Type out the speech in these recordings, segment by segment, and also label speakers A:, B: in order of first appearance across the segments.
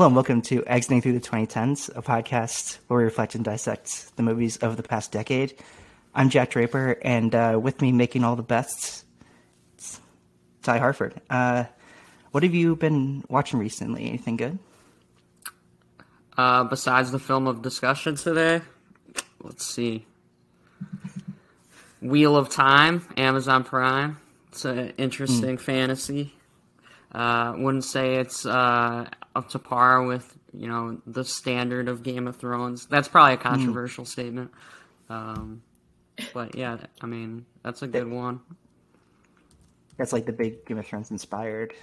A: hello and welcome to Exiting Through the 2010s, a podcast where we reflect and dissect the movies of the past decade. I'm Jack Draper, and uh, with me making all the bests, it's Ty Harford. Uh, what have you been watching recently? Anything good?
B: Uh, besides the film of discussion today, let's see. Wheel of Time, Amazon Prime. It's an interesting mm. fantasy. Uh, wouldn't say it's uh, up to par with you know the standard of Game of Thrones. That's probably a hmm. controversial mm. statement. Um, but yeah, I mean that's a good one.
A: That's like the big Game of Thrones inspired.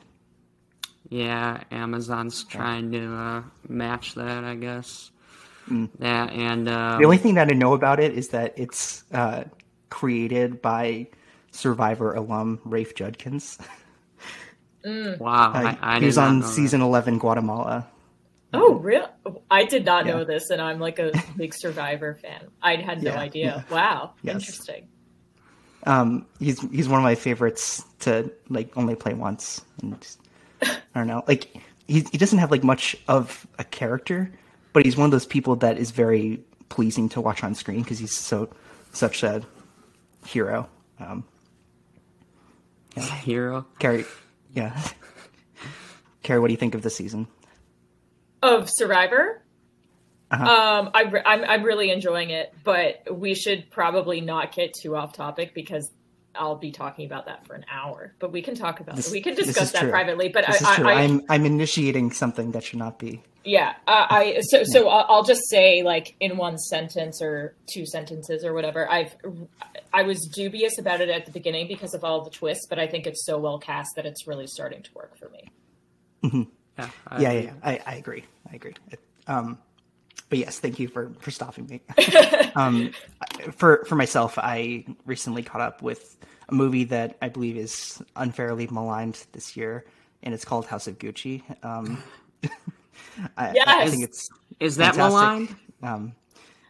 B: Yeah, Amazon's trying to uh, match that, I guess. Mm. Yeah, and um,
A: the only thing that I know about it is that it's uh, created by Survivor alum Rafe Judkins.
B: Mm. Wow, uh, I, I
A: he was on season that. eleven Guatemala.
C: Oh, really? I did not yeah. know this, and I'm like a big Survivor fan. I had no yeah, idea. Yeah. Wow, yes. interesting.
A: Um, he's he's one of my favorites to like only play once, and just, I don't know, like he he doesn't have like much of a character, but he's one of those people that is very pleasing to watch on screen because he's so such a hero. Um,
B: yeah. Hero.
A: Carrie, yeah. Carrie, what do you think of the season?
C: Of Survivor? Uh-huh. Um, I, am I'm, I'm really enjoying it, but we should probably not get too off topic because I'll be talking about that for an hour. But we can talk about this, it. We can discuss that true. privately. But
A: this I, I, I'm I'm initiating something that should not be.
C: Yeah, uh, I so so I'll just say like in one sentence or two sentences or whatever. I've I was dubious about it at the beginning because of all the twists, but I think it's so well cast that it's really starting to work for me.
A: Mm-hmm. Yeah, I yeah, yeah, I, I, agree. I agree. Um, but yes, thank you for for stopping me. um, for for myself, I recently caught up with a movie that I believe is unfairly maligned this year, and it's called House of Gucci. Um,
C: I, yes. I,
B: think it's is that fantastic. maligned? Um,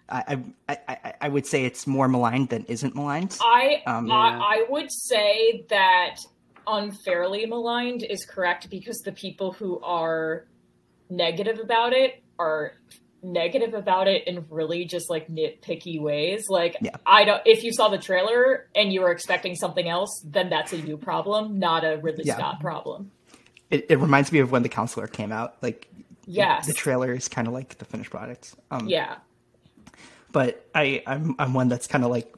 A: I, I, I, I would say it's more maligned than isn't maligned.
C: I, um, I, I would say that unfairly maligned is correct because the people who are negative about it are negative about it in really just like nitpicky ways. Like yeah. I don't if you saw the trailer and you were expecting something else, then that's a you problem, not a Ridley yeah. Scott problem.
A: It, it reminds me of when the counselor came out. Like
C: yes.
A: the, the trailer is kind of like the finished product.
C: Um, yeah
A: but I I'm I'm one that's kind of like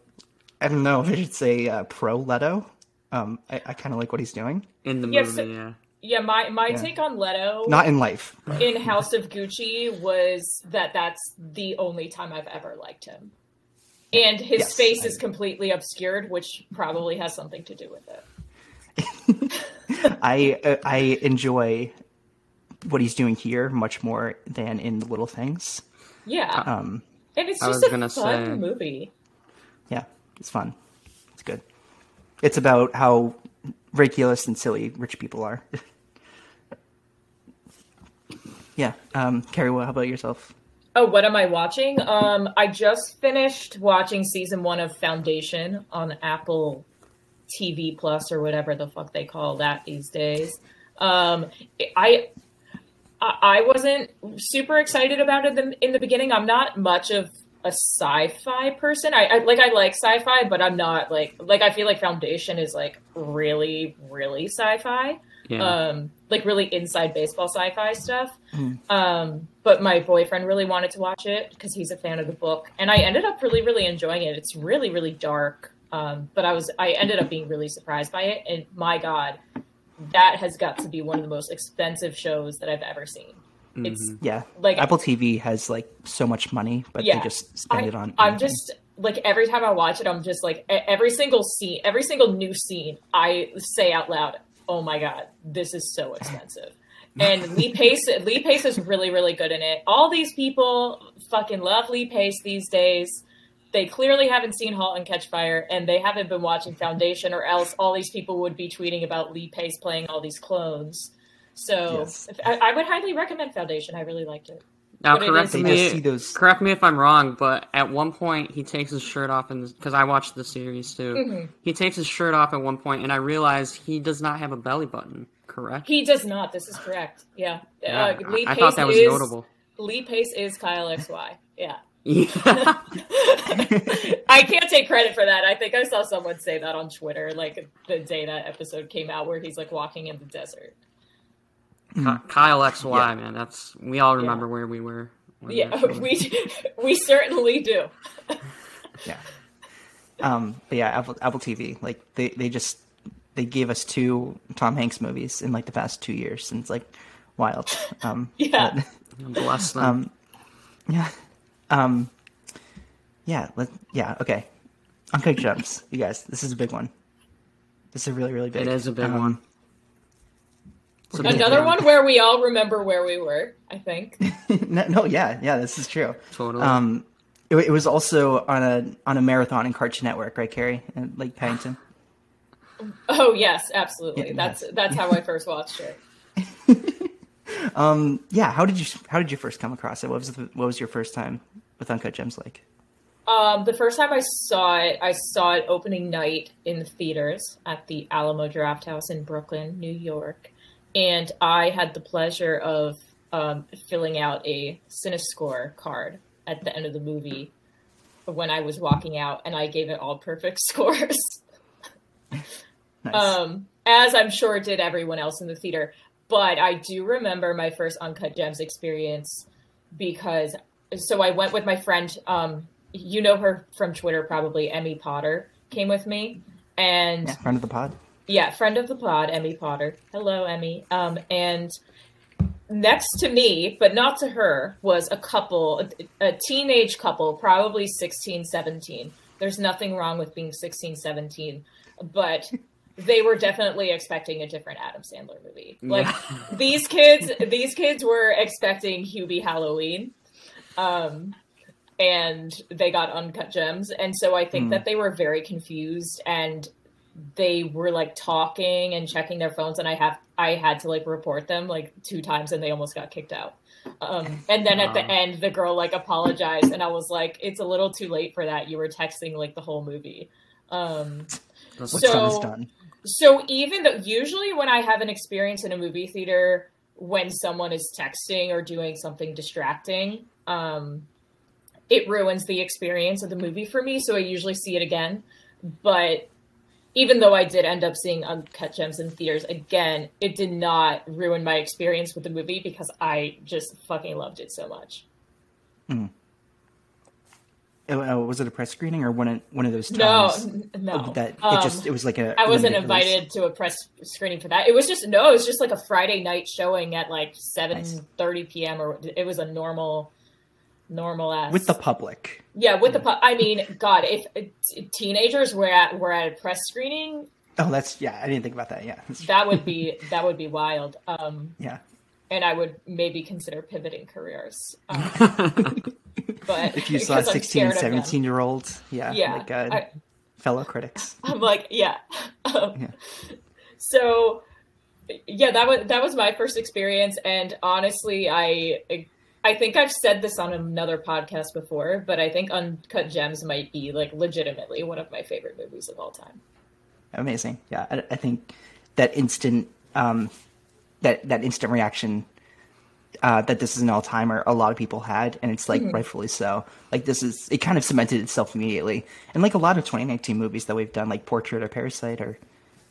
A: I don't know if I should say uh, pro Leto. Um, I, I kind of like what he's doing
B: in the movie. Yeah, so, yeah.
C: yeah. my my yeah. take on Leto,
A: not in life,
C: in House of Gucci, was that that's the only time I've ever liked him, and his yes, face I... is completely obscured, which probably has something to do with
A: it. I uh, I enjoy what he's doing here much more than in the little things.
C: Yeah.
A: Um,
C: and it's just a fun say, movie.
A: Yeah, it's fun. It's good. It's about how ridiculous and silly rich people are. yeah. Um, Carrie, how about yourself?
C: Oh, what am I watching? Um, I just finished watching season one of Foundation on Apple TV Plus or whatever the fuck they call that these days. Um, I I wasn't super excited about it in the beginning. I'm not much of a sci-fi person. I, I, like I like sci-fi, but I'm not like like I feel like Foundation is like really really sci-fi. Yeah. Um like really inside baseball sci-fi stuff. Mm. Um but my boyfriend really wanted to watch it because he's a fan of the book and I ended up really really enjoying it. It's really really dark. Um but I was I ended up being really surprised by it and my god, that has got to be one of the most expensive shows that I've ever seen. Mm-hmm. It's
A: yeah, like Apple TV has like so much money, but yeah, they just spend
C: I,
A: it on.
C: I'm just like every time I watch it, I'm just like every single scene, every single new scene, I say out loud, "Oh my god, this is so expensive." and Lee Pace, Lee Pace is really, really good in it. All these people fucking love Lee Pace these days they clearly haven't seen *Halt and Catch Fire* and they haven't been watching Foundation, or else all these people would be tweeting about Lee Pace playing all these clones. So yes. I, I, would highly recommend Foundation. I really liked it.
B: Now, correct me. Those... Correct me if I'm wrong, but at one point he takes his shirt off, and because I watched the series too, mm-hmm. he takes his shirt off at one point, and I realized he does not have a belly button. correct?
C: He does not. This is correct. Yeah.
B: Yeah,
C: Uh, Lee
B: I
C: Pace
B: thought that was
C: is,
B: notable.
C: Lee Pace is Kyle XY. Yeah.
B: Yeah.
C: I can't take credit for that. I think I saw someone say that on Twitter, like the day that episode came out, where he's like walking in the desert.
B: Kyle XY,
A: Yeah.
B: man. That's we all remember where we were. when
C: Yeah,
B: that
C: we we certainly do.
A: Yeah. Um, but yeah, Apple Apple TV, like they, they just they gave us two Tom Hanks movies in like the past two years, and it's like wild. Um,
C: Yeah.
A: but-
B: bless them.
A: um, yeah. Um, yeah. Let, yeah. Okay. Uncut Gems, you guys. This is a big one. This is a really really big.
B: it is a big
A: um,
B: one. It's a big
C: Another one where we all remember where we were. I think.
A: no, no, yeah, yeah. This is true.
B: Totally.
A: Um, it, it was also on a on a marathon in Cartoon Network, right, Carrie, in Lake Pennington.
C: Oh yes, absolutely.
A: Yeah,
C: that's
A: yes.
C: that's how I first watched it.
A: Um, yeah. How did you how did you first come across it? What was the, what was your first time with Uncut Gems like?
C: Um, the first time I saw it, I saw it opening night in the theaters at the Alamo Drafthouse in Brooklyn, New York, and I had the pleasure of um, filling out a CineScore card at the end of the movie when I was walking out, and I gave it all perfect scores.
A: Nice.
C: um, as I'm sure did everyone else in the theater. But I do remember my first Uncut Gems experience because so I went with my friend. Um, you know her from Twitter, probably Emmy Potter came with me, and
A: yeah, friend of the pod.
C: yeah, friend of the pod, Emmy Potter. Hello, Emmy. Um, and next to me, but not to her, was a couple, a, a teenage couple, probably 16, 17. There's nothing wrong with being 16, 17, but they were definitely expecting a different Adam Sandler movie. Like these kids, these kids were expecting Hubie Halloween. Um, and they got uncut gems. And so I think
A: Hmm.
C: that they were very confused and they were like talking and checking their phones and I have I had to like report them like two times and they almost got kicked out. Um, and then at the end the girl like apologized and I was like, it's a little too late for that. You were texting like the whole movie. Um,
B: That's-
A: What's done is
C: So-
A: done.
C: So even though usually when I have an experience in a movie theater when someone is texting or doing something distracting, um, it ruins the experience of the movie for me. So I usually see it again. But even though I did end up seeing Uncut Gems in theaters again, it did not ruin my experience with the movie because I just fucking loved it so much.
A: Oh, oh, was it a press screening or one of one of those
C: No,
A: times
C: n- no.
A: that it
C: Um,
A: just it was like a
C: I wasn't
A: limited release?
C: invited to a press screening for that. It was just no, it was just like a Friday night showing at like seven thirty p.m. or it was a normal, normal ass
A: with the public.
C: yeah with the pu- I mean, God, if uh, teenagers were at were at a press screening,
A: Oh, that's yeah. I didn't think about that. Yeah,
C: that would be that would be wild. Um,
A: yeah.
C: and I would maybe consider pivoting careers. Um, but
A: If you saw 16 and
C: scared of them.
A: 17 year olds, yeah,
C: Yeah,
A: like uh,
C: I-
A: fellow critics.
C: I'm like, yeah. Um,
A: Yeah.
C: So, yeah, that was that was my first experience, and honestly, I I think I've said this on another podcast before, but I think Uncut Gems might be like legitimately one of my favorite movies of all time.
A: Amazing. Yeah, I, I think that instant um, that that instant reaction uh, that this is an all timer, a lot of people had, and it's like
C: Mm-hmm.
A: rightfully so. Like this is it kind of cemented itself immediately, and like a lot of 2019 movies that we've done, like Portrait or Parasite or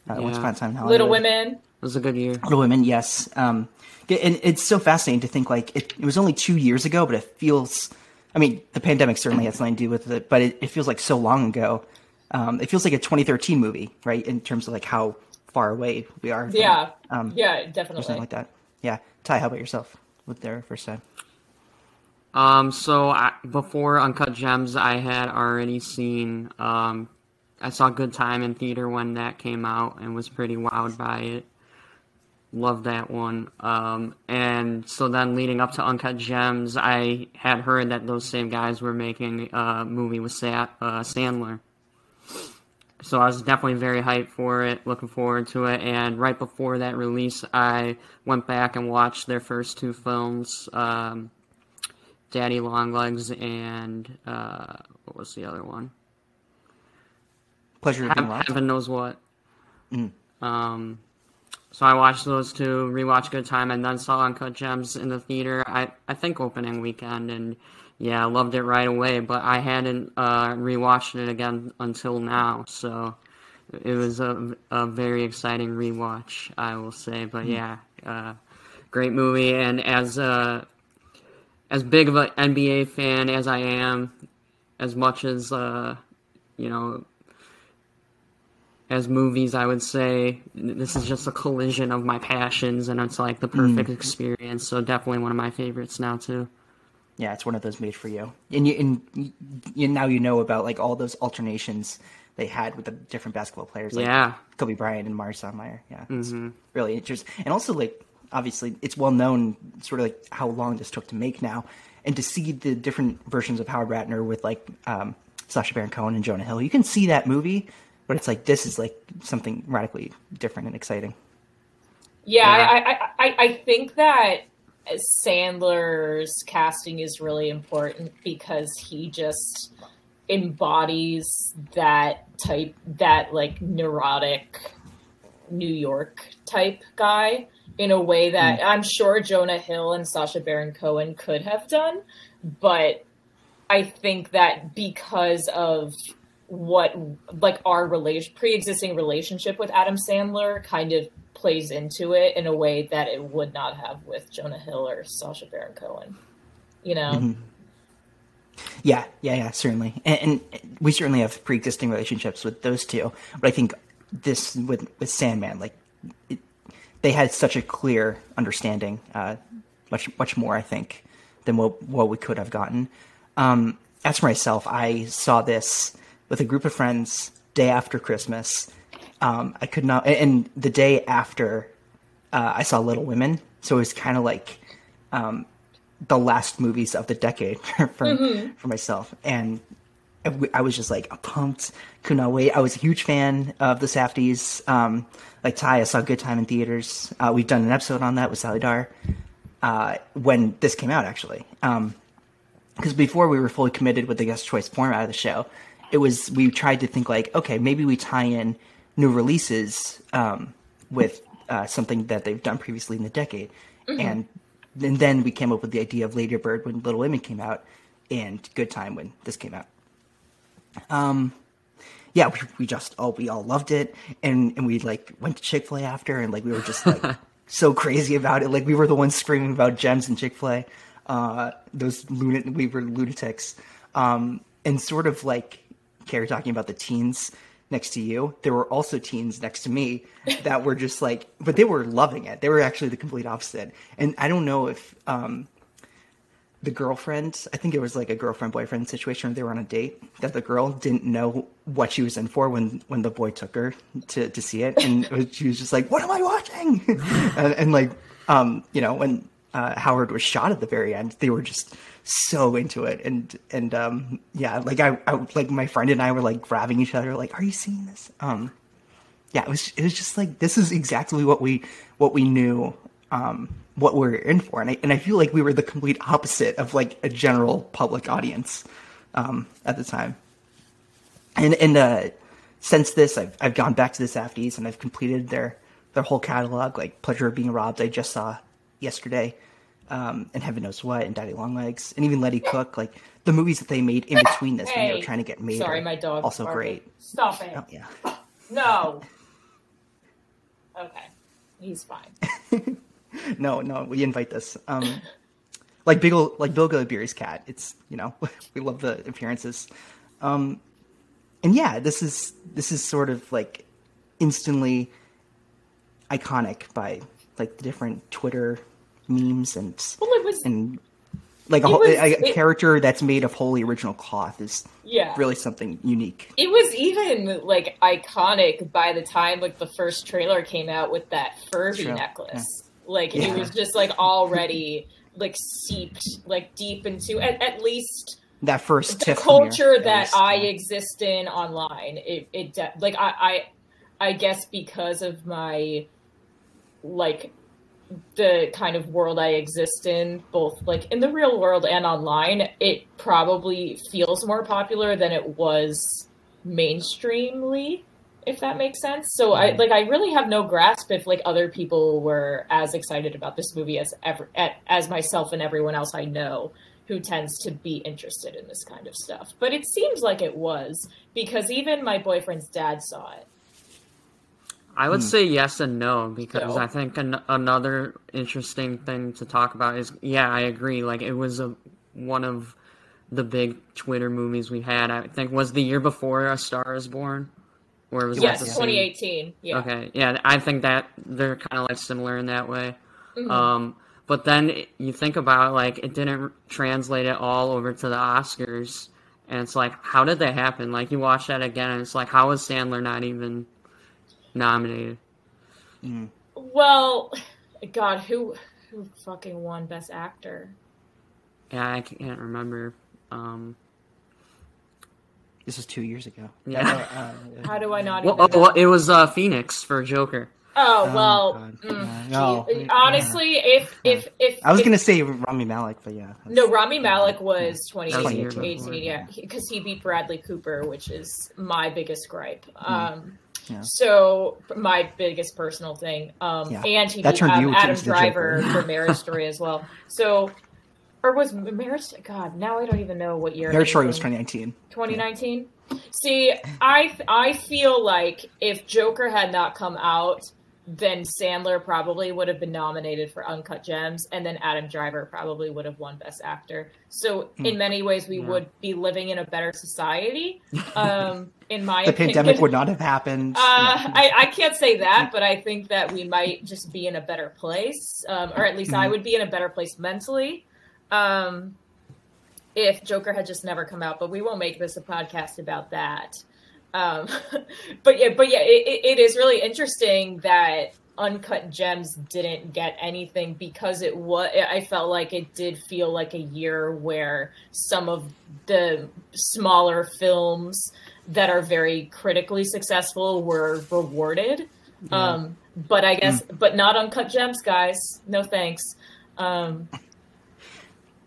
A: uh, Once Upon a Time in Hollywood.
C: Little Women,
B: It was a good year.
A: Little Women, yes. Um, and it's so fascinating to think like it, it was only two years ago, but it feels. I mean, the pandemic certainly has something to do with it, but it, it feels like so long ago. Um, it feels like a 2013 movie, right? In terms of like how far away we are. from,
C: yeah,
A: Um,
C: yeah,
A: or something like that. Yeah. Ty, how about yourself with their first time?
B: Um, so I, before Uncut Gems, I had already seen. Um, I saw Good Time in theater when that came out and was pretty wowed by it. Loved that one. Um, and so then leading up to Uncut Gems, I had heard that those same guys were making a movie with Sa- uh, Sandler. So I was definitely very hyped for it, looking forward to it. And right before that release, I went back and watched their first two films. Um, Daddy Longlegs and uh, what was the other one?
A: Pleasure of being
B: Heaven. Heaven knows what.
A: Mm.
B: Um, so I watched those two, rewatched Good Time, and then saw Uncut Gems in the theater. I I think opening weekend, and yeah, I loved it right away. But I hadn't uh, rewatched it again until now, so it was a, a very exciting rewatch, I will say. But mm. yeah, uh, great movie, and as a as big of an NBA fan as I am, as much as uh, you know, as movies, I would say this is just a collision of my passions, and it's like the perfect mm. experience. So definitely one of my favorites now too.
A: Yeah, it's one of those made for you, and you and you, now you know about like all those alternations they had with the different basketball players, like
B: yeah,
A: Kobe Bryant and Amar'e Stoudemire. Yeah, mm-hmm. really interesting, and also like obviously it's well known sort of like how long this took to make now, and to see the different versions of Howard Ratner with like um, Sacha Baron Cohen and Jonah Hill, you can see that movie, but it's like this is like something radically different and exciting.
C: Yeah, yeah. I, I, I think that Sandler's casting is really important because he just embodies that type, that like neurotic New York type guy in a way that mm. I'm sure Jonah Hill and Sacha Baron Cohen could have done, but I think that because of what like our relation pre-existing relationship with Adam Sandler kind of plays into it in a way that it would not have with Jonah Hill or Sacha Baron Cohen. You know. Mm-hmm.
A: Yeah, yeah, yeah, certainly, and, and, we certainly have pre-existing relationships with those two. But I think this with with Sandman, like it, they had such a clear understanding, uh, much much more, I think, than what what we could have gotten. Um, as for myself, I saw this with a group of friends day after Christmas. Um, I could not, and the day after uh, I saw Little Women, so it was kind of like um, the last movies of the decade for mm-hmm. for myself, and I was just like pumped, could not wait. I was a huge fan of the Safdies. Um, like Ty, I saw Good Time in theaters. Uh, we've done an episode on that with Sally Dar uh, when this came out, actually. Um, because before we were fully committed with the guest choice format of the show, it was we tried to think like, okay, maybe we tie in new releases um, with uh, something that they've done previously in the decade, mm-hmm. and and then we came up with the idea of Lady Bird when Little Women came out, and Good Time when this came out. Um, yeah, we, we just all we all loved it, and and we like went to Chick Fil A after, and like we were just like so crazy about it, like we were the ones screaming about gems and Chick Fil A uh, those lunatic we were lunatics, um, and sort of like Carrie talking about the teens next to you. There were also teens next to me that were just like, but they were loving it. They were actually the complete opposite. And I don't know if um, the girlfriend, I think it was like a girlfriend boyfriend situation where they were on a date, that the girl didn't know what she was in for when, when the boy took her to, to see it. And it was, she was just like, what am I watching? and, and, like, um, you know, when uh, Howard was shot at the very end, they were just so into it, and and um, yeah, like I, I like my friend and I were like grabbing each other, like, "Are you seeing this?" Um, yeah, it was it was just like this is exactly what we what we knew um, what we are in for, and I and I feel like we were the complete opposite of like a general public audience um, at the time, and and uh, since this, I've I've gone back to the Safdies and I've completed their their whole catalog, like Pleasure of Being Robbed. I just saw yesterday, um, and Heaven Knows What, and Daddy Longlegs, and even Lenny Cooke. Like the movies that they made in between this hey, when they were trying to get made.
C: Sorry, my dog.
A: Also great.
C: Stop it. Oh,
A: yeah.
C: No. Okay, he's fine.
A: no, no, we invite this. Um, like Bill, like Bill Gullaberry's cat. It's you know we love the appearances. Um, and yeah, this is this is sort of like instantly iconic by like the different Twitter memes and
C: well, it was,
A: and like a, was, a, a it, character that's made of wholly original cloth is
C: yeah
A: really something unique.
C: It was even like iconic by the time like the first trailer came out with that Furby necklace. Yeah. Like yeah. it was just like already like seeped like deep into at, at least
A: that first
C: the culture that I exist in online. It it like I I I guess because of my like the kind of world I exist in, both like in the real world and online, it probably feels more popular than it was mainstreamly if that makes sense. So I mm-hmm. like I really have no grasp if like other people were as excited about this movie as ever as myself and everyone else I know who tends to be interested in this kind of stuff. But it seems like it was because even my boyfriend's dad saw it.
B: I would hmm. say yes and no because
C: no.
B: I think an- another interesting thing to talk about is yeah, I agree. Like it was a one of the big Twitter movies we had. I think was the year before A Star Is Born,
C: or it was yes, 2018. Yeah.
B: Okay, yeah, I think that they're kind of like similar in that way. Mm-hmm. Um, but then you think about like it didn't translate it all over to the Oscars, and it's like, how did that happen? Like you watch that again, and it's like, how was Sandler not even nominated?
C: Mm. Well, God, who who fucking won Best Actor?
B: Yeah, I can't remember. Um,
A: this was two years ago.
B: Yeah.
C: Uh, uh, How do I not?
B: Well, oh, well, it was uh, Phoenix for Joker.
C: Oh, oh well, mm, no. Honestly, if if if
A: I was
C: if,
A: gonna say Rami Malek, but yeah.
C: No, Rami Malek was 2018, yeah, because he beat Bradley Cooper, which is my biggest gripe. Hmm. Um, yeah. So my biggest personal thing, um, yeah. and he beat um, Adam Driver for Marriage Story as well. So, or was Marriage? God, now I don't even know what year.
A: Marriage Story was 2019.
C: 2019. See, I I feel like if Joker had not come out then Sandler probably would have been nominated for Uncut Gems, and then Adam Driver probably would have won Best Actor. So in hmm. many ways, we yeah. would be living in a better society. Um, in my
A: the
C: opinion.
A: pandemic would not have happened.
C: Uh, I, I, can't say that, but I think that we might just be in a better place, um, or at least. I would be in a better place mentally. Um, if Joker had just never come out, but we won't make this a podcast about that. Um, but yeah, but yeah, it, it is really interesting that Uncut Gems didn't get anything because it was. I felt like it did feel like a year where some of the smaller films that are very critically successful were rewarded. Um, but I guess, mm. but not Uncut Gems, guys. No thanks. Um,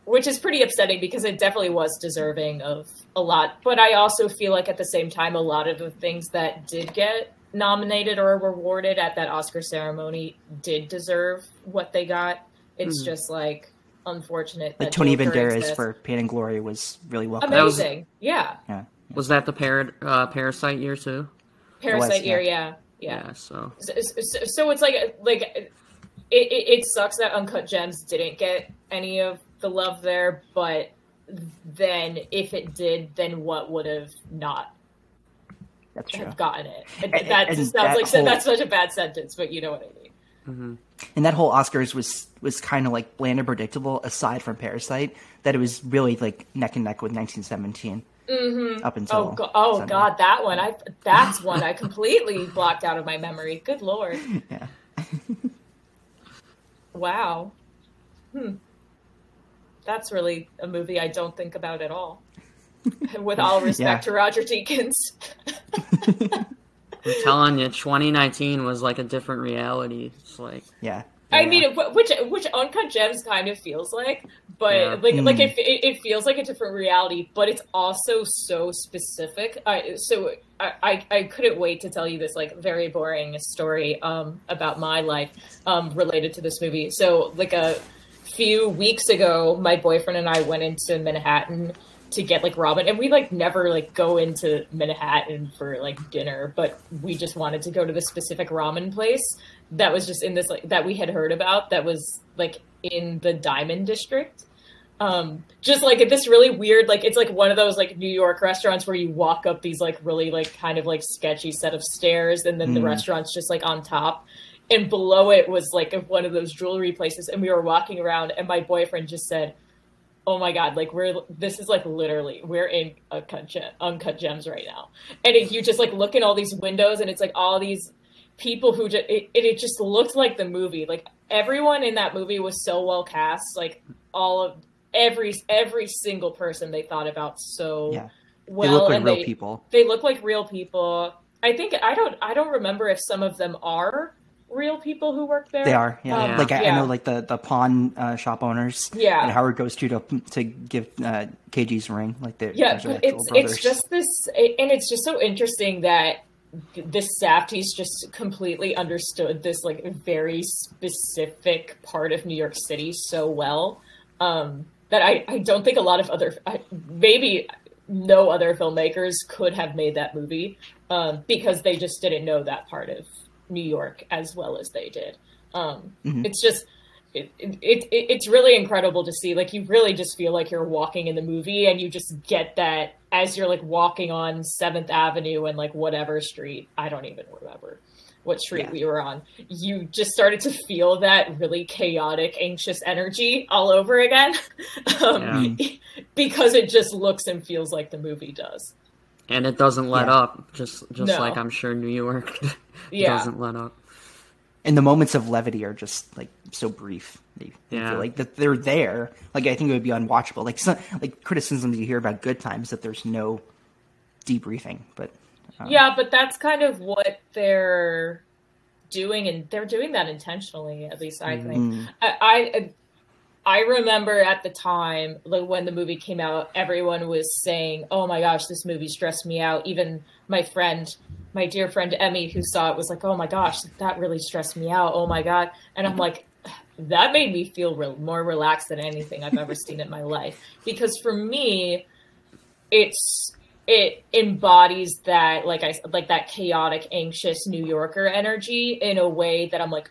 C: which is pretty upsetting because it definitely was deserving of a lot. But I also feel like at the same time, a lot of the things that did get nominated or rewarded at that Oscar ceremony did deserve what they got. It's mm. just like unfortunate.
A: Like Tony Banderas exists. for Pain and Glory was really well.
C: Amazing,
A: was,
C: yeah.
A: yeah.
B: Was that the par- uh, Parasite year too?
C: Parasite was, year, yeah. yeah,
B: yeah. so.
C: So, so, so it's like like it, it, it sucks that Uncut Gems didn't get any of the love there, but then if it did, then what would have not
A: that's true.
C: have gotten it? And, and, that and sounds that like whole, that's such a bad sentence, but you know what I mean.
A: Mm-hmm. And that whole Oscars was was kind of like bland and predictable, aside from Parasite, that it was really like neck and neck with 1917.
C: Mm-hmm.
A: Up until
C: oh, go- oh god, that one I that's one I completely blocked out of my memory. Good lord.
A: Yeah.
C: wow. Hmm that's really a movie I don't think about at all. With all respect yeah. to Roger Deakins.
B: I'm telling you, 2019 was like a different reality. It's like
A: yeah.
C: I mean, which which Uncut Gems kind of feels like, but yeah. like mm. like it, it feels like a different reality, but it's also so specific. I so I, I, I couldn't wait to tell you this like very boring story um about my life um related to this movie. So like a few weeks ago, my boyfriend and I went into Manhattan to get like ramen, and we like never like go into Manhattan for like dinner, but we just wanted to go to the specific ramen place that was just in this like that we had heard about that was like in the Diamond District. Um, just like this really weird, like it's like one of those like New York restaurants where you walk up these like really like kind of like sketchy set of stairs, and then mm. the restaurant's just like on top and below it was like one of those jewelry places and we were walking around and my boyfriend just said oh my god like we're this is like literally we're in uncut, gem, uncut gems right now. And it, you just like look in all these windows and it's like all these people who just it, it just looked like the movie. Like everyone in that movie was so well cast like all of every every single person they thought about so yeah. well
A: they look like
C: and
A: real
C: they,
A: people.
C: they look like real people. I think i don't i don't remember if some of them are real people who work there?
A: They are, yeah. Um, like I, yeah. I, know, like the the pawn uh, shop owners.
C: Yeah.
A: And Howard goes to to to give uh, KG's ring, like the
C: yeah. But it's it's just this, and it's just so interesting that this Safdies just completely understood this like very specific part of New York City so well um, that I, I don't think a lot of other I, maybe no other filmmakers could have made that movie um, because they just didn't know that part of New York as well as they did. Um, mm-hmm. It's just it, it, it, it's really incredible to see. Like you really just feel like you're walking in the movie, and you just get that as you're like walking on Seventh Avenue and like whatever street. I don't even remember what street yeah. we were on. You just started to feel that really chaotic, anxious energy all over again, um, yeah. because it just looks and feels like the movie does.
B: And it doesn't let yeah. up, just just no. like I'm sure New York doesn't let up
A: and the moments of levity are just like so brief. They, yeah. like that they're there. Like I think it would be unwatchable. Like some like criticisms you hear about Good Times that there's no debriefing, but
C: um, yeah, but that's kind of what they're doing, and they're doing that intentionally. At least I think. Mm-hmm. I, I I remember at the time, like when the movie came out, everyone was saying, "Oh my gosh, this movie stressed me out." Even my friend my dear friend Emmy, who saw it, was like, "Oh my gosh, that really stressed me out. Oh my god!" And I'm mm-hmm. like, that made me feel real, more relaxed than anything I've ever seen in my life. Because for me, it's it embodies that like I like that chaotic, anxious New Yorker energy in a way that I'm like,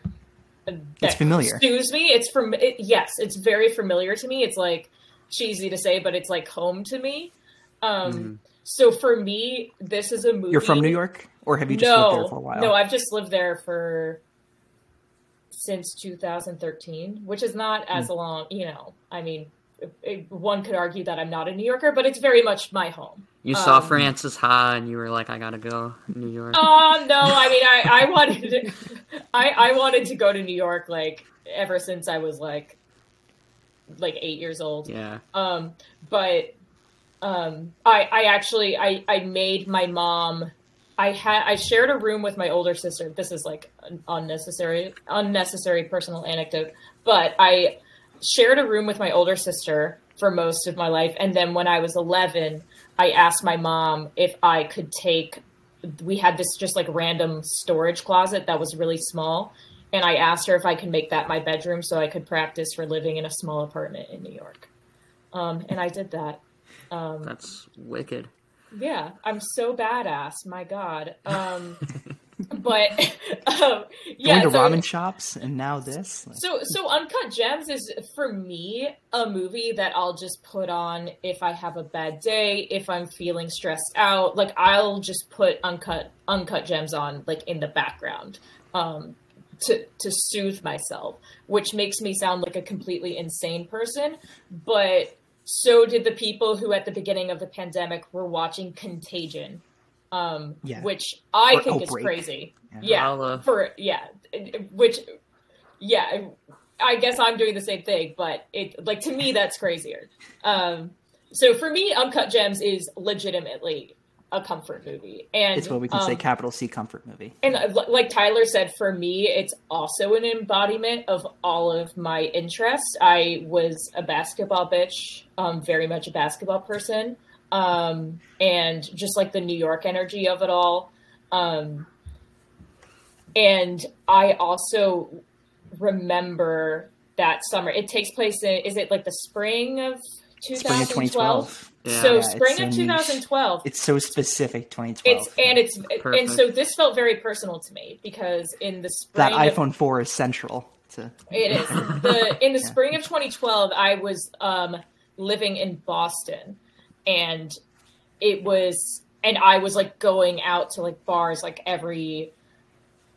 A: it's familiar.
C: Excuse me. It's from it, yes, it's very familiar to me. It's like cheesy to say, but it's like home to me. Um, mm. So for me, this is a movie.
A: You're from New York? or have you just no, lived there for a while?
C: No, I've just lived there for since 2013, which is not as mm. long. You know, I mean, it, it, one could argue that I'm not a New Yorker, but it's very much my home.
B: You um, saw Frances Ha, and you were like, "I gotta go New York."
C: Oh no! I mean, I, I wanted to, I I wanted to go to New York like ever since I was like like eight years old.
B: Yeah.
C: Um, but um, I I actually I I made my mom I had I shared a room with my older sister. This is like an unnecessary unnecessary personal anecdote, but I shared a room with my older sister for most of my life and then when I was 11, I asked my mom if I could take we had this just like random storage closet that was really small and I asked her if I could make that my bedroom so I could practice for living in a small apartment in New York. Um, and I did that. Um,
B: That's wicked.
C: Yeah, I'm so badass. My God. Um, but um, yeah,
A: going to so, ramen shops and now this.
C: So, so Uncut Gems is for me a movie that I'll just put on if I have a bad day, if I'm feeling stressed out. Like I'll just put Uncut Uncut Gems on like in the background. Um, to to soothe myself, which makes me sound like a completely insane person, but so did the people who at the beginning of the pandemic were watching Contagion, um, yeah. which I or think is crazy. Yeah, yeah for yeah, which yeah, I guess I'm doing the same thing, but it like to me that's crazier. Um, so for me, Uncut Gems is legitimately a comfort movie, and
A: it's what we can um, say capital C comfort movie.
C: And uh, like Tyler said, for me, it's also an embodiment of all of my interests. I was a basketball bitch, um, very much a basketball person, um, and just like the New York energy of it all. Um, and I also remember that summer. It takes place in is it like the spring of 2012? Spring of 2012. Yeah. So yeah, spring of 2012.
A: It's so specific 2012.
C: It's and it's Perfect. and so this felt very personal to me because in the spring
A: that iPhone of, 4 is central to
C: It is. The in the yeah. spring of 2012 I was um living in Boston and it was and I was like going out to like bars like every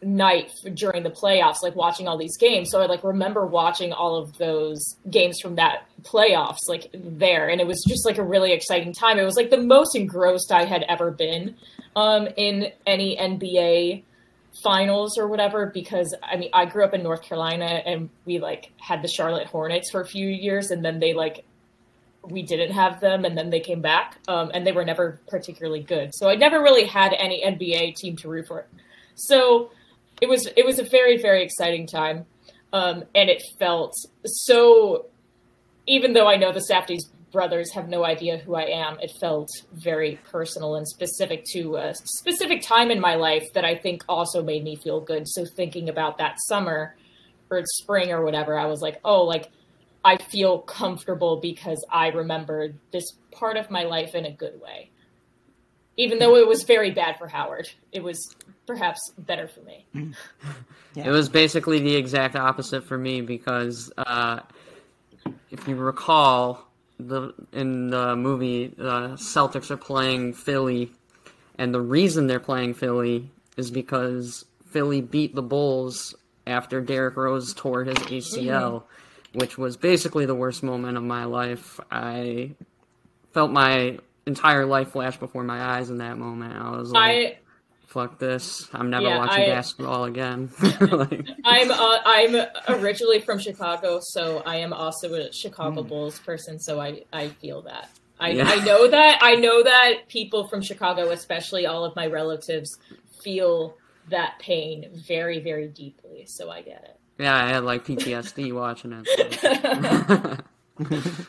C: night during the playoffs, like watching all these games. So I like remember watching all of those games from that playoffs, like there, and it was just like a really exciting time. It was like the most engrossed I had ever been um, in any NBA finals or whatever. Because I mean, I grew up in North Carolina, and we like had the Charlotte Hornets for a few years, and then they like we didn't have them and then they came back um, and they were never particularly good so i never really had any nba team to root for so it was it was a very very exciting time, um, and it felt so. Even though I know the Safdies brothers have no idea who I am. It felt very personal and specific to a specific time in my life that I think also made me feel good. So thinking about that summer or spring or whatever, I was like, oh, like I feel comfortable because I remembered this part of my life in a good way. Even though it was very bad for Howard, it was perhaps better for me.
B: Yeah. It was basically the exact opposite for me because uh, if you recall, the in the movie, the Celtics are playing Philly, and the reason they're playing Philly is because Philly beat the Bulls after Derrick Rose tore his ACL, mm-hmm. Which was basically the worst moment of my life. I felt my entire life flash before my eyes in that moment. I was like, I, fuck this. I'm never yeah, watching I, basketball again.
C: like, I'm uh, I'm originally from Chicago, so I am also a Chicago mm. Bulls person. So I I feel that. I, yeah. I know that I know that people from Chicago, especially all of my relatives, feel that pain very very deeply. So I get it.
B: Yeah, I had like PTSD watching it. So.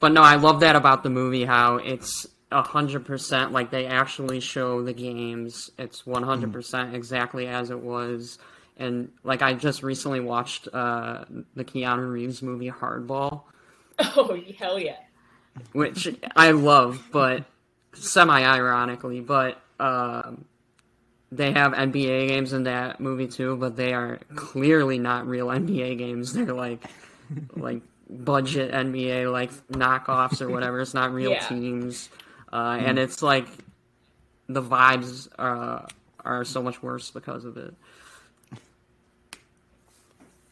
B: but no, I love that about the movie. How it's hundred percent like they actually show the games. It's one hundred percent exactly as it was. And like I just recently watched uh, the Keanu Reeves movie Hardball.
C: Oh hell yeah!
B: Which I love, but semi-ironically, but uh, they have NBA games in that movie too. But they are clearly not real NBA games. They're like like budget NBA like knockoffs or whatever. It's not real yeah. teams uh, and hmm. it's like the vibes uh, are so much worse because of it.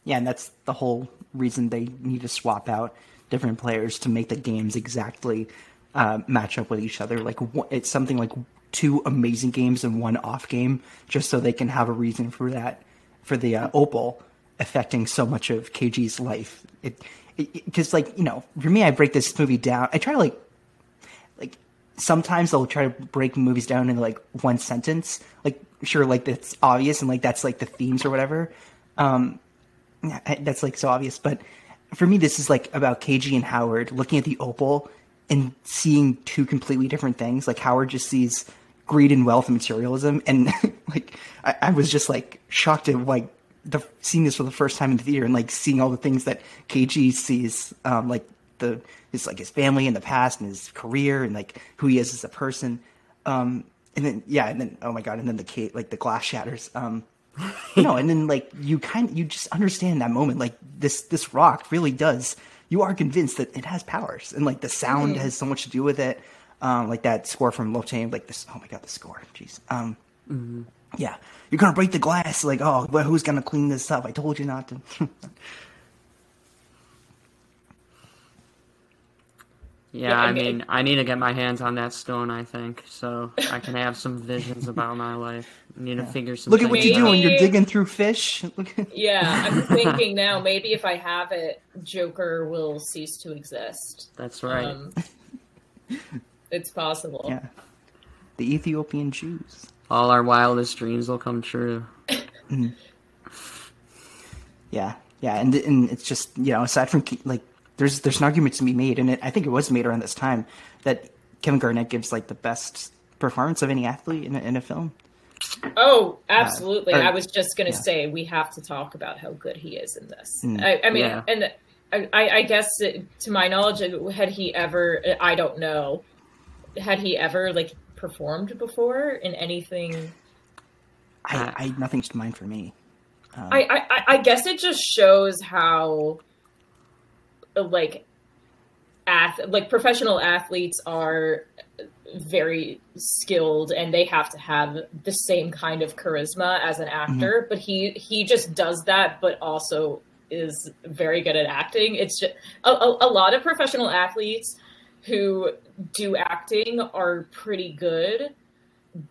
A: Yeah, and that's the whole reason they need to swap out different players to make the games exactly uh, match up with each other. Like it's something like two amazing games and one off game, just so they can have a reason for that for the uh, Opal affecting so much of KG's life. It because like you know for me, I break this movie down. I try to like like sometimes they'll try to break movies down into like one sentence. Like sure, like that's obvious and like that's like the themes or whatever. Um, that's like so obvious, but for me, this is like about KG and Howard looking at the opal and seeing two completely different things. Like Howard just sees greed and wealth and materialism, and like I, I was just like shocked at like the seeing this for the first time in the theater and like seeing all the things that KG sees, um, like the his like his family in the past and his career and like who he is as a person. Um, and then yeah, and then oh my god, and then the cake like the glass shatters. Um, you know, and then like you kind you just understand that moment. Like this this rock really does. You are convinced that it has powers, and like the sound mm-hmm. has so much to do with it. Um, like that score from Love Chain, like this. Oh my god, the score. Jeez. Um, mm-hmm. yeah, you're gonna break the glass. Like, oh, well, who's gonna clean this up? I told you not to.
B: Yeah, I mean, I need to get my hands on that stone. I think so. I can have some visions about my life. I need yeah. to figure some.
A: Look at what you're doing. You're digging through fish.
C: yeah, I'm thinking now. Maybe if I have it, Joker will cease to exist.
B: That's right. Um,
C: it's possible.
A: Yeah, the Ethiopian Jews.
B: All our wildest dreams will come true.
A: mm. Yeah, yeah, and and it's just you know aside from like there's there's an argument to be made, and it, I think it was made around this time that Kevin Garnett gives like the best performance of any athlete in a, in a film.
C: Oh, absolutely! Uh, or, I was just going to yeah. say we have to talk about how good he is in this. Mm, I, I, mean, yeah. and I, I guess to my knowledge, had he ever? I don't know. Had he ever like performed before in anything?
A: I, I nothing's to mind for me.
C: Um, I, I I guess it just shows how like ath- like professional athletes are very skilled and they have to have the same kind of charisma as an actor mm-hmm. but he he just does that but also is very good at acting it's just a, a, a lot of professional athletes who do acting are pretty good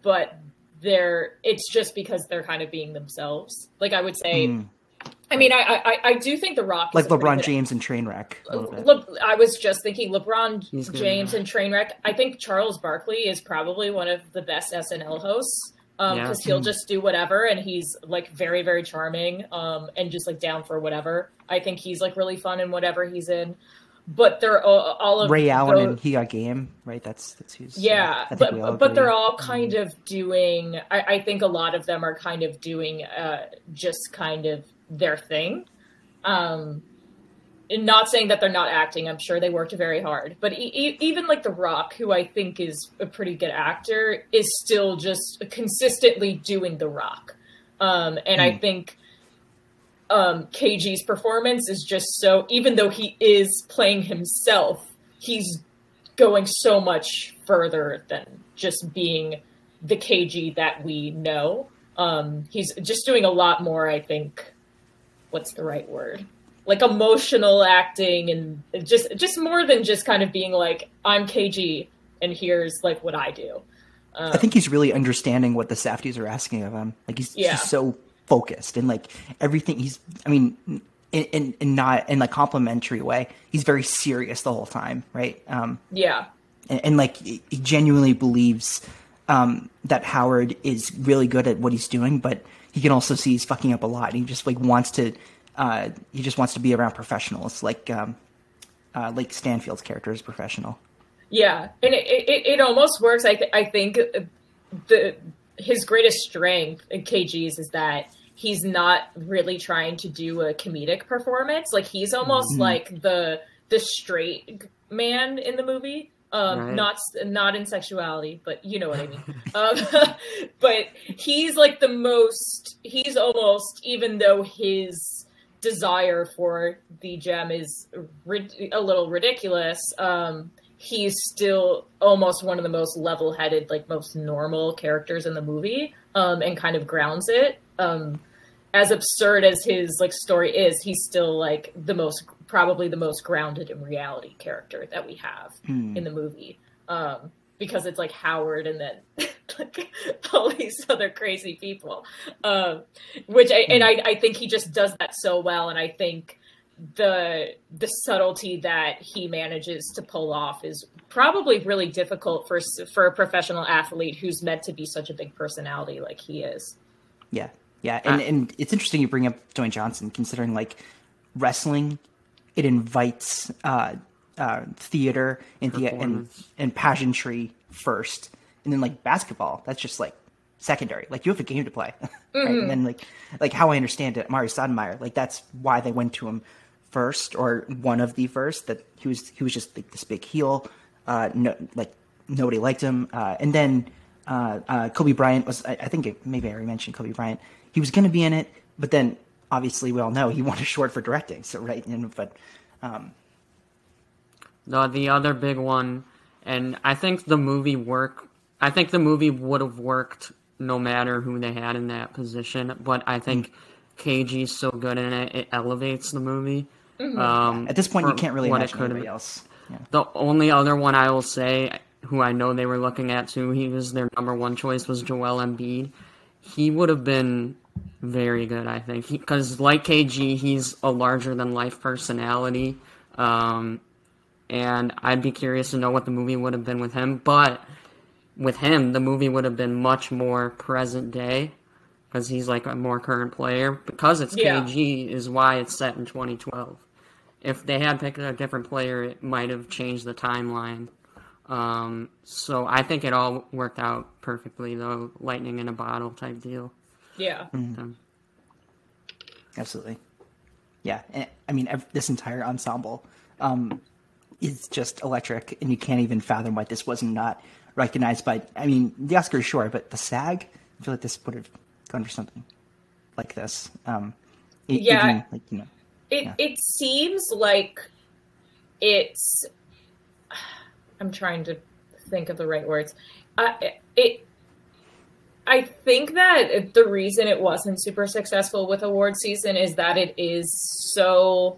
C: but they're it's just because they're kind of being themselves like i would say mm. I mean, I, I, I do think The Rock
A: like LeBron James and Trainwreck.
C: Le, I was just thinking LeBron James and Trainwreck. I think Charles Barkley is probably one of the best SNL hosts because um, yeah. he'll just do whatever and he's like very very charming um, and just like down for whatever. I think he's like really fun in whatever he's in. but they're all, all of
A: Ray Allen
C: those,
A: and He Got Game, right? That's that's who's.
C: yeah,
A: uh,
C: but but they're all kind mm-hmm. of doing. I, I, think a lot of them are kind of doing uh, just kind of their thing. Um, not saying that they're not acting. I'm sure they worked very hard, but e- even like The Rock, who I think is a pretty good actor, is still just consistently doing The Rock. Um, and mm. I hmm. think um, KG's performance is just so, even though he is playing himself, he's going so much further than just being the KG that we know. Um, he's just doing a lot more, I think. What's the right word? Like emotional acting and just just more than just kind of being like, I'm KG and here's like what I do.
A: Um, I think he's really understanding what the Safdies are asking of him. Like he's yeah. just so focused and like everything he's i mean in, in, in not in like complimentary way he's very serious the whole time right um
C: yeah
A: and, and like he genuinely believes um that howard is really good at what he's doing but he can also see he's fucking up a lot and he just like wants to uh he just wants to be around professionals like um uh like stanfield's character is professional
C: yeah and it, it, it almost works i, th- I think the his greatest strength in kg's is that he's not really trying to do a comedic performance. Like he's almost mm-hmm. like the the straight man in the movie. Um, right. not not in sexuality, but you know what I mean. um, but he's like the most. He's almost even though his desire for the gem is ri- a little ridiculous. Um, he's still almost one of the most level-headed, like most normal characters in the movie, um, and kind of grounds it. Um, as absurd as his like story is, he's still like the most probably the most grounded in reality character that we have mm. in the movie. Um, because it's like Howard and then like all these other crazy people. Um, which I, mm. and I, I think he just does that so well, and I think the the subtlety that he manages to pull off is probably really difficult for for a professional athlete who's meant to be such a big personality like he is.
A: Yeah, yeah, and, uh, and it's interesting you bring up Dwayne Johnson, considering like wrestling, it invites uh, uh, theater and, the, and and pageantry first, and then like basketball, that's just like secondary. Like you have a game to play, right? Mm-hmm. And then like like how I understand it, Amar'e Stoudemire, like that's why they went to him first or one of the first. That he was he was just like this big heel, uh, no, like nobody liked him, uh, and then. Uh, uh, Kobe Bryant was, I, I think it, maybe I already mentioned Kobe Bryant he was going to be in it, but then obviously we all know he won a short for directing. So right, and, but um,
B: the the other big one, and I think the movie work. I think the movie would have worked no matter who they had in that position. But I think mm. KG's so good in it, it elevates the movie.
A: Mm-hmm. Um, At this point, you can't really imagine anybody else.
B: Yeah. The only other one I will say, who I know they were looking at too, he was their number one choice was Joel Embiid. He would have been very good, I think, because like KG, he's a larger than life personality, um, and I'd be curious to know what the movie would have been with him. But with him, the movie would have been much more present day because he's like a more current player. Because it's yeah. KG, is why it's set in 2012. If they had picked a different player, it might have changed the timeline. Um, so I think it all worked out perfectly, though. Lightning in a bottle type deal.
C: Yeah. Mm-hmm.
A: Absolutely. Yeah. And, I mean, this entire ensemble um, is just electric, and you can't even fathom why this was not recognized by. I mean, the Oscars, sure, but the SAG, I feel like this would have gone for something like this. Um,
C: it, yeah. Even, like, you know, it, yeah. it seems like it's. I'm trying to think of the right words. Uh, it I think that the reason it wasn't super successful with award season is that it is so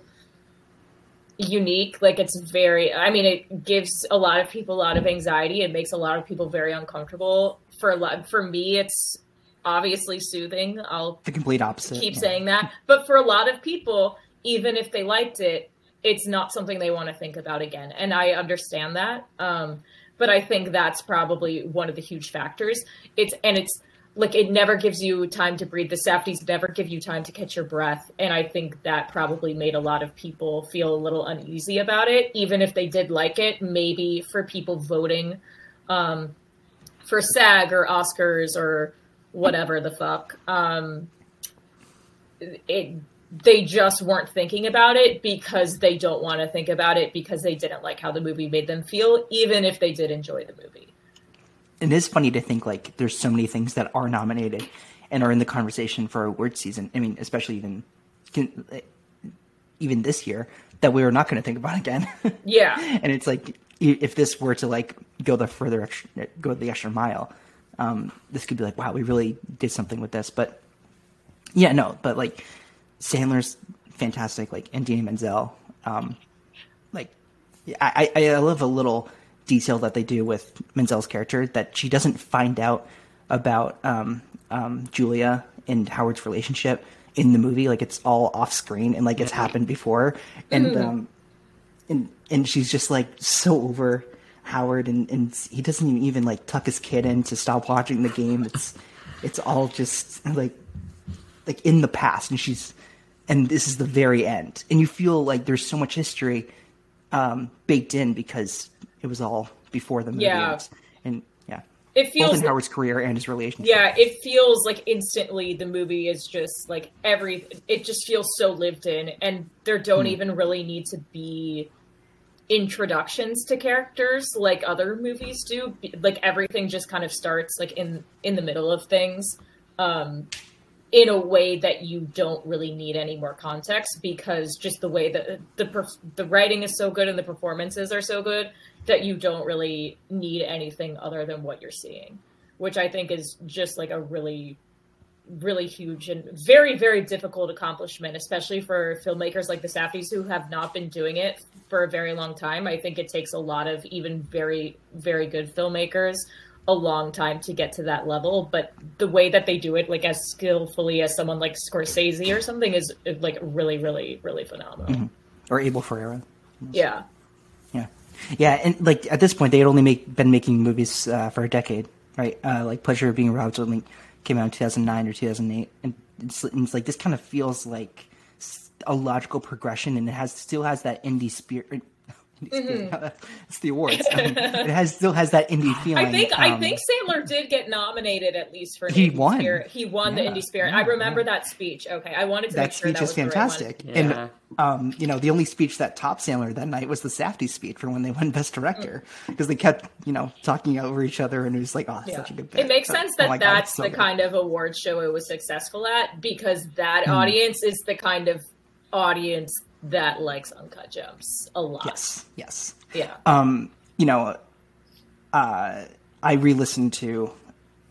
C: unique. Like it's very, I mean, it gives a lot of people a lot of anxiety. It makes a lot of people very uncomfortable. For a lot, for me, it's obviously soothing. I'll
A: the complete opposite.
C: Keep yeah. saying that, but for a lot of people, even if they liked it, it's not something they want to think about again. And I understand that. Um, but I think that's probably one of the huge factors. It's and it's like it never gives you time to breathe. The Safdies never give you time to catch your breath, and I think that probably made a lot of people feel a little uneasy about it, even if they did like it. Maybe for people voting um, for SAG or Oscars or whatever the fuck, um, it they just weren't thinking about it because they don't want to think about it because they didn't like how the movie made them feel, even if they did enjoy the movie And
A: it is funny to think like there's so many things that are nominated and are in the conversation for award season. I mean, especially even even this year that we are not going to think about again.
C: Yeah,
A: and it's like if this were to like go the further extra, go the extra mile, um, this could be like, wow, we really did something with this. But yeah, no, but like Sandler's fantastic, like and Idina Menzel, um, like I, I I love a little detail that they do with Menzel's character that she doesn't find out about um, um, Julia and Howard's relationship in the movie. Like it's all off screen and like it's happened before, and mm. um, and and she's just like so over Howard, and and he doesn't even like tuck his kid in to stop watching the game. It's it's all just like like in the past, and she's and this is the very end, and you feel like there's so much history um, baked in because it was all before the movie. Yeah. And yeah.
C: It feels
A: both in Howard's career and his relationship.
C: Yeah, it feels like instantly the movie is just like every it just feels so lived in and there don't mm. even really need to be introductions to characters like other movies do like everything just kind of starts like in in the middle of things um in a way that you don't really need any more context because just the way that the the writing is so good and the performances are so good that you don't really need anything other than what you're seeing, which I think is just like a really really huge and very very difficult accomplishment especially for filmmakers like the Safdies who have not been doing it for a very long time. I think it takes a lot of even very very good filmmakers a long time to get to that level but the way that they do it like as skillfully as someone like scorsese or something is like really really really phenomenal. Mm-hmm.
A: or abel ferrara
C: yeah.
A: Yeah. Yeah and like at this point they had only make, been making movies uh, for a decade right? Uh, like pleasure of being robbed only came out in 2009 or 2008 and it's, it's like this kind of feels like a logical progression and it has still has that indie spirit Mm-hmm. it's the awards. Um, it has still has that indie feeling.
C: I think um, I think Sandler did get nominated at least for he won. Spirit. He won yeah, the Indie Spirit. Yeah, I remember yeah. that speech. Okay, I wanted to that
A: speech
C: sure
A: is fantastic. And um, you know, the only speech that topped Sandler that night was the Safdie speech for when they won Best Director because mm. they kept you know talking over each other and it was like, oh, that's such a good. Bit.
C: It makes so, sense that oh that's God, so the good. kind of award show it was successful at because that mm. audience is the kind of audience that likes Uncut Gems a lot.
A: Yes, yes.
C: Yeah.
A: Um, you know, uh, I re-listened to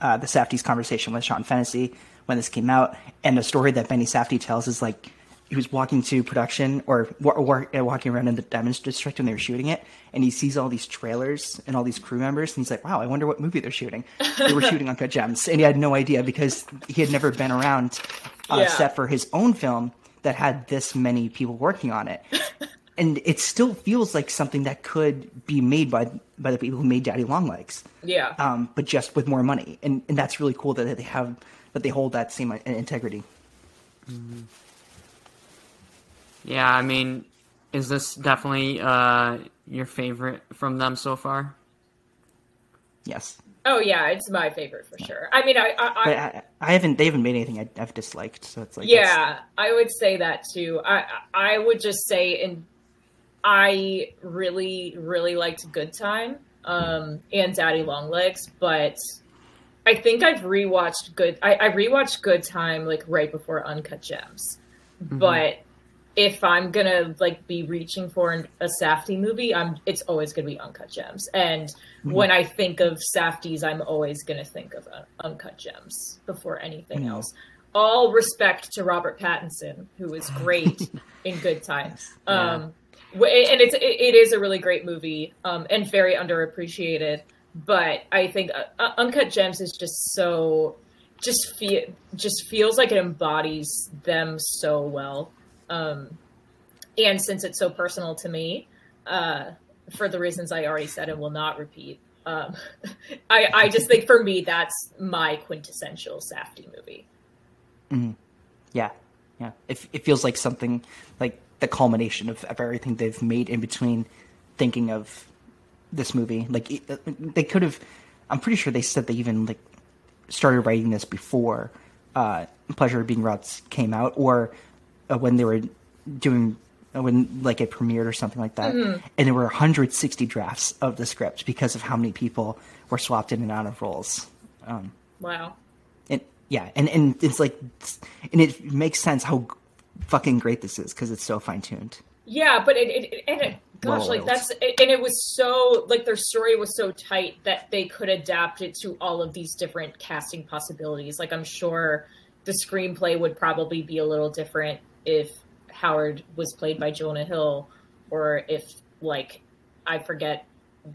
A: uh, the Safdie's conversation with Sean Fennessy when this came out, and the story that Benny Safdie tells is like he was walking to production or, or, or walking around in the Diamond District when they were shooting it, and he sees all these trailers and all these crew members, and he's like, "Wow, I wonder what movie they're shooting." They were shooting Uncut Gems, and he had no idea because he had never been around uh, yeah. set for his own film that had this many people working on it. and it still feels like something that could be made by by the people who made Daddy Longlegs.
C: Yeah.
A: Um, but just with more money, and and that's really cool that they have that they hold that same integrity.
B: Mm-hmm. Yeah, I mean, is this definitely uh, your favorite from them so far?
A: Yes.
C: Oh yeah, it's my favorite for sure. I mean, I I,
A: I, I haven't they haven't made anything I, have disliked, so it's like
C: yeah, I would say that too. I I would just say, and I really really liked Good Time um, and Daddy Longlegs, but I think I've rewatched Good. I, I rewatched Good Time like right before Uncut Gems, mm-hmm. but if I'm gonna like be reaching for an, a Safdie movie, I'm it's always gonna be Uncut Gems. And mm-hmm. when I think of Safdies, I'm always gonna think of uh, Uncut Gems before anything mm-hmm. else. All respect to Robert Pattinson, who is great in Good Times. Yeah. Um, and it's it, it is a really great movie um, and very underappreciated. But I think uh, uh Uncut Gems is just so just feel just feels like it embodies them so well um, and since it's so personal to me, uh, for the reasons I already said and will not repeat, Um, I I just think for me that's my quintessential Safdie movie.
A: Mm-hmm. Yeah, yeah. It it feels like something like the culmination of, of everything they've made in between thinking of this movie. Like they could have. I'm pretty sure they said they even like started writing this before uh, Pleasure of Being Robbed came out, or uh, when they were doing uh, when like it premiered or something like that. Mm-hmm. And there were 160 drafts of the script because of how many people were swapped in and out of roles. Um,
C: wow.
A: And yeah, and and it's like, and it makes sense how fucking great this is because it's so fine tuned.
C: Yeah, but it, it, and it gosh, like that's and it was so like their story was so tight that they could adapt it to all of these different casting possibilities. Like I'm sure the screenplay would probably be a little different if Howard was played by Jonah Hill, or if like I forget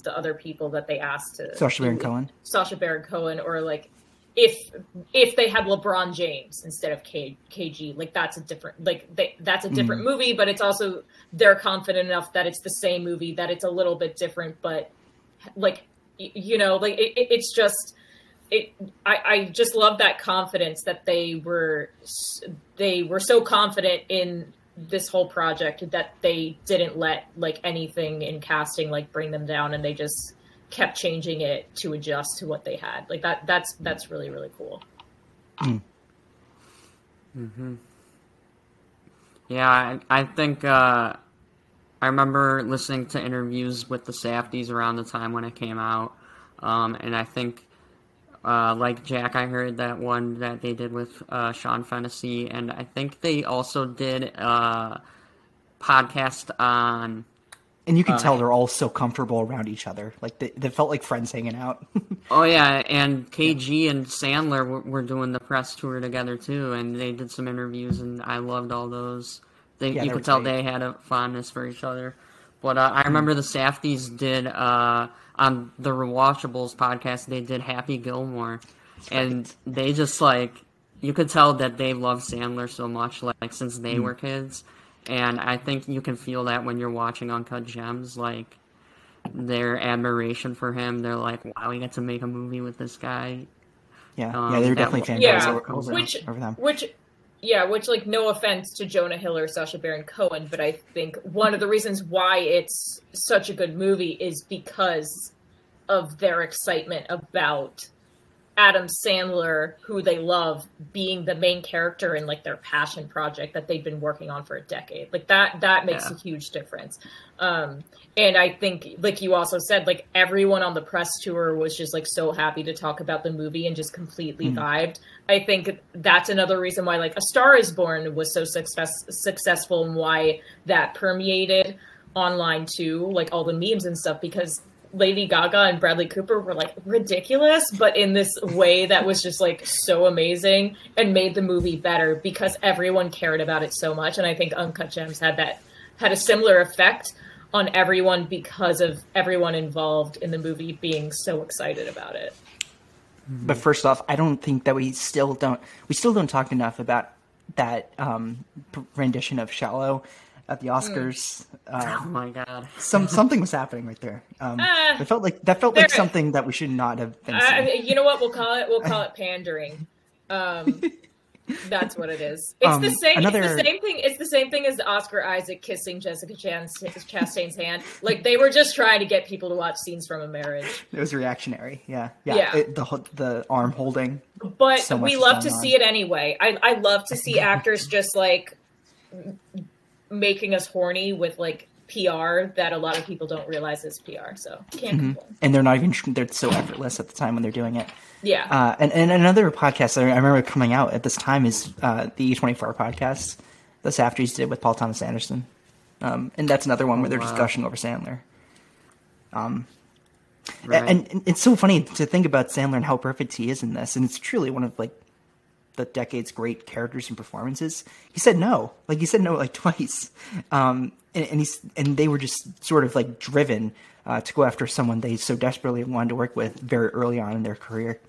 C: the other people that they asked to
A: Sacha Baron Cohen,
C: Sacha Baron Cohen, or like if if they had LeBron James instead of K, KG, like that's a different like they, that's a different mm. movie, but it's also they're confident enough that it's the same movie that it's a little bit different, but like you know, like it, it's just it. I, I just love that confidence that they were they were so confident in this whole project that they didn't let like anything in casting like bring them down, and they just kept changing it to adjust to what they had. Like that that's that's really really cool. Mm.
B: Mhm. Yeah, I, I think uh, I remember listening to interviews with the Safdies around the time when it came out, um, and I think, uh, like Jack, I heard that one that they did with uh, Sean Fennessy, and I think they also did a uh, podcast on
A: and you can uh, tell they're all so comfortable around each other. Like they, they felt like friends hanging out.
B: oh yeah, and KG yeah. and Sandler were, were, doing the press tour together too, and they did some interviews, and I loved all those. They, yeah, you could tell they had a fondness for each other. But uh, I mm-hmm. remember the Safdies did uh, on the Rewatchables podcast. They did Happy Gilmore, and they just like you could tell that they love Sandler so much, like, like since they mm. were kids and I think you can feel that when you're watching Uncut Gems, like their admiration for him. They're like, "Wow, we get to make a movie with this guy."
A: Yeah, um, yeah, they're definitely fans.
C: Yeah, over, over, which, over them. Which, yeah, which like no offense to Jonah Hill or Sacha Baron Cohen, but I think one of the reasons why it's such a good movie is because of their excitement about Adam Sandler, who they love, being the main character in like their passion project that they've been working on for a decade. Like that that makes yeah. a huge difference. Um and I think like you also said, like everyone on the press tour was just like so happy to talk about the movie and just completely mm. vibed. I think that's another reason why like A Star is Born was so success successful and why that permeated online too, like all the memes and stuff because Lady Gaga and Bradley Cooper were like ridiculous, but in this way that was just like so amazing and made the movie better because everyone cared about it so much. And I think Uncut Gems had that had a similar effect on everyone because of everyone involved in the movie being so excited about it.
A: But first off, I don't think that we still don't we still don't talk enough about that um, rendition of Shallow at the Oscars.
B: Mm. Uh, oh my god!
A: some something was happening right there. Um, uh, it felt like that felt like something that we should not have been.
C: Uh, you know what? We'll call it. We'll call it pandering. Um, that's what it is. It's um, the same. Another... It's the same thing. It's the same thing as Oscar Isaac kissing Jessica Chastain's hand. Like they were just trying to get people to watch scenes from a marriage.
A: It was reactionary. Yeah, yeah. yeah. It, the the arm holding.
C: But so we love to on. see it anyway. I I love to see actors just like making us horny with like PR that a lot of people don't realize is PR. So can't mm-hmm.
A: And they're not even they're so effortless at the time when they're doing it.
C: Yeah.
A: Uh, and and another podcast I remember coming out at this time is uh, the A24 podcast the Safdies did with Paul Thomas Anderson. Um, and that's another one where they're wow. just gushing over Sandler. Um, right. and, and, it's so funny to think about Sandler and how perfect he is in this, and it's truly one of like the decade's great characters and performances. He said no, like he said no like twice, um, and, and, he's and they were just sort of like driven uh, to go after someone they so desperately wanted to work with very early on in their career.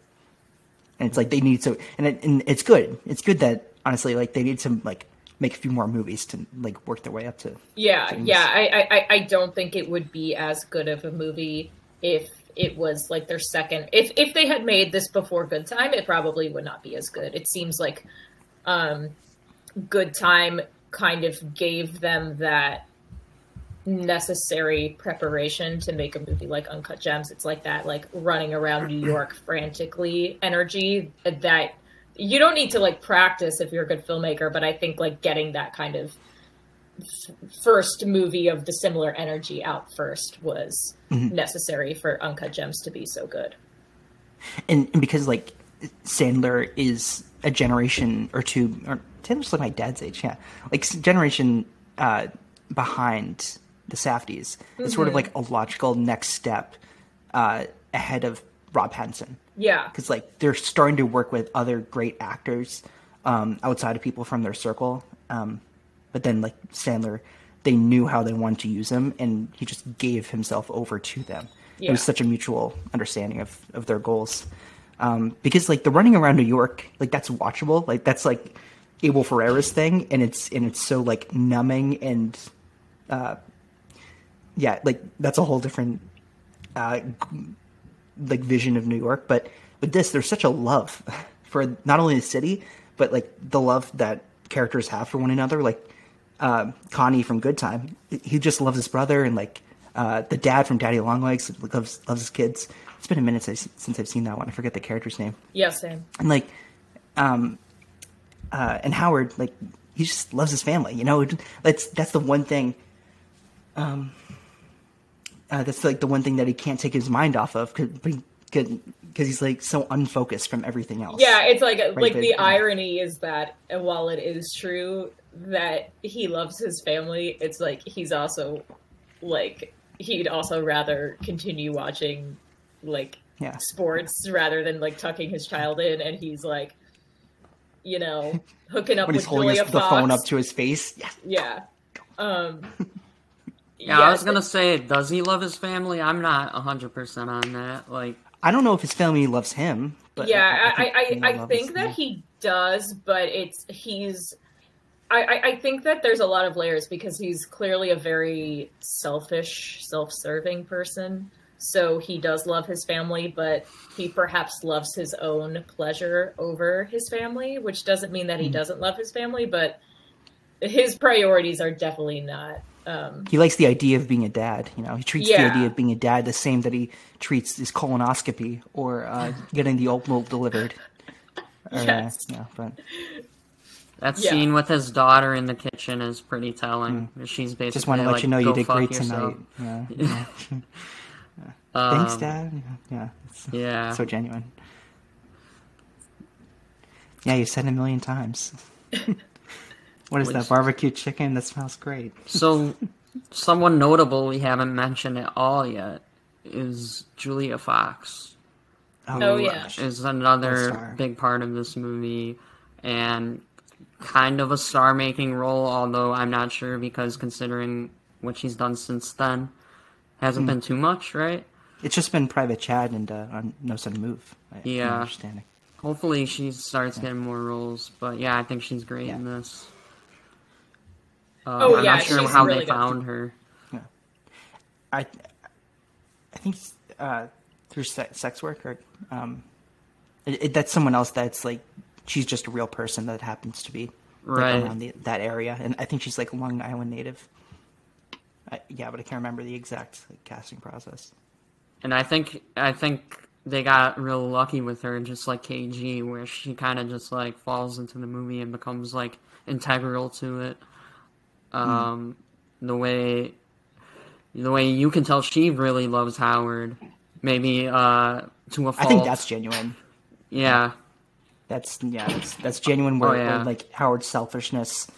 A: And it's like they need so, and, it, and it's good. It's good that honestly, like they need to like make a few more movies to like work their way up to.
C: Yeah, things. yeah. I, I I don't think it would be as good of a movie if it was like their second. If if they had made this before Good Time, it probably would not be as good. It seems like um, Good Time kind of gave them that necessary preparation to make a movie like Uncut Gems. It's like that, like running around New York frantically energy that you don't need to like practice if you're a good filmmaker, but I think like getting that kind of first movie of the similar energy out first was mm-hmm. necessary for Uncut Gems to be so good.
A: And, and because like Sandler is a generation or two, or Sandler's like my dad's age, yeah, like generation uh, behind the Safdies. Mm-hmm. It's sort of mm-hmm. like a logical next step uh, ahead of Rob Pattinson.
C: Yeah,
A: because like they're starting to work with other great actors um, outside of people from their circle. Um, but then like Sandler, they knew how they wanted to use him, and he just gave himself over to them. Yeah. It was such a mutual understanding of of their goals. Um, because like the running around New York, like that's watchable. Like that's like Abel Ferrara's thing, and it's and it's so like numbing and uh, yeah, like that's a whole different uh, like vision of New York. But with this, there's such a love for not only the city, but like the love that characters have for one another. Like uh, Connie from Good Time, he just loves his brother, and like uh, the dad from Daddy Longlegs loves loves his kids. It's been a minute since, since I've seen that one. I forget the character's name.
C: Yeah, same.
A: And like, um, uh, and Howard, like he just loves his family. You know, that's that's the one thing. Um, uh, that's like the one thing that he can't take his mind off of because he's like so unfocused from everything else.
C: Yeah, it's like right? like the yeah. irony is that while it is true that he loves his family, it's like he's also like he'd also rather continue watching like
A: yeah.
C: sports rather than like tucking his child in, and he's like, you know, hooking up
A: when
C: with
A: he's holding
C: Julia
A: his, the phone up to his face.
C: Yeah, yeah. Um,
B: yeah, I was gonna say, does he love his family? I'm not hundred percent on that. Like,
A: I don't know if his family loves him. But
C: yeah, I I, I, I think that he does, but it's he's. I, I think that there's a lot of layers because he's clearly a very selfish, self-serving person. So he does love his family, but he perhaps loves his own pleasure over his family, which doesn't mean that he mm-hmm. doesn't love his family, but his priorities are definitely not um,
A: he likes the idea of being a dad. You know, he treats yeah. the idea of being a dad the same that he treats his colonoscopy or uh, getting the oat milk delivered.
C: Or, yes.
A: Uh, yeah, but
B: that yeah. scene with his daughter in the kitchen is pretty telling. Mm. She's basically just want to let like, you know you did great yourself.
A: tonight. Yeah. yeah. um, Thanks, Dad. Yeah.
B: yeah.
A: So genuine. Yeah, you said it a million times. What is Which, that barbecue chicken? That smells great.
B: So, someone notable we haven't mentioned at all yet is Julia Fox.
C: Oh, oh yeah,
B: is another big part of this movie, and kind of a star-making role. Although I'm not sure because considering what she's done since then, hasn't mm. been too much, right?
A: It's just been Private Chat and uh, on No Sudden Move.
B: I, Yeah. Understanding. Hopefully she starts yeah. getting more roles, but yeah, I think she's great yeah. in this. Um, oh I'm yeah, not sure how really they found her.
A: Yeah. I, I think uh, through sex work or um, it, it, that's someone else that's like she's just a real person that happens to be
B: right
A: around the, that area, and I think she's like a Long Island native. I, yeah, but I can't remember the exact like, casting process.
B: And I think I think they got real lucky with her, just like KG, where she kind of just like falls into the movie and becomes like integral to it. Hmm. Um, mm. The way, the way you can tell she really loves Howard, maybe uh, to a fault.
A: I think that's genuine.
B: Yeah,
A: that's yeah, that's, that's genuine. Where, oh, yeah. where, like Howard's selfishness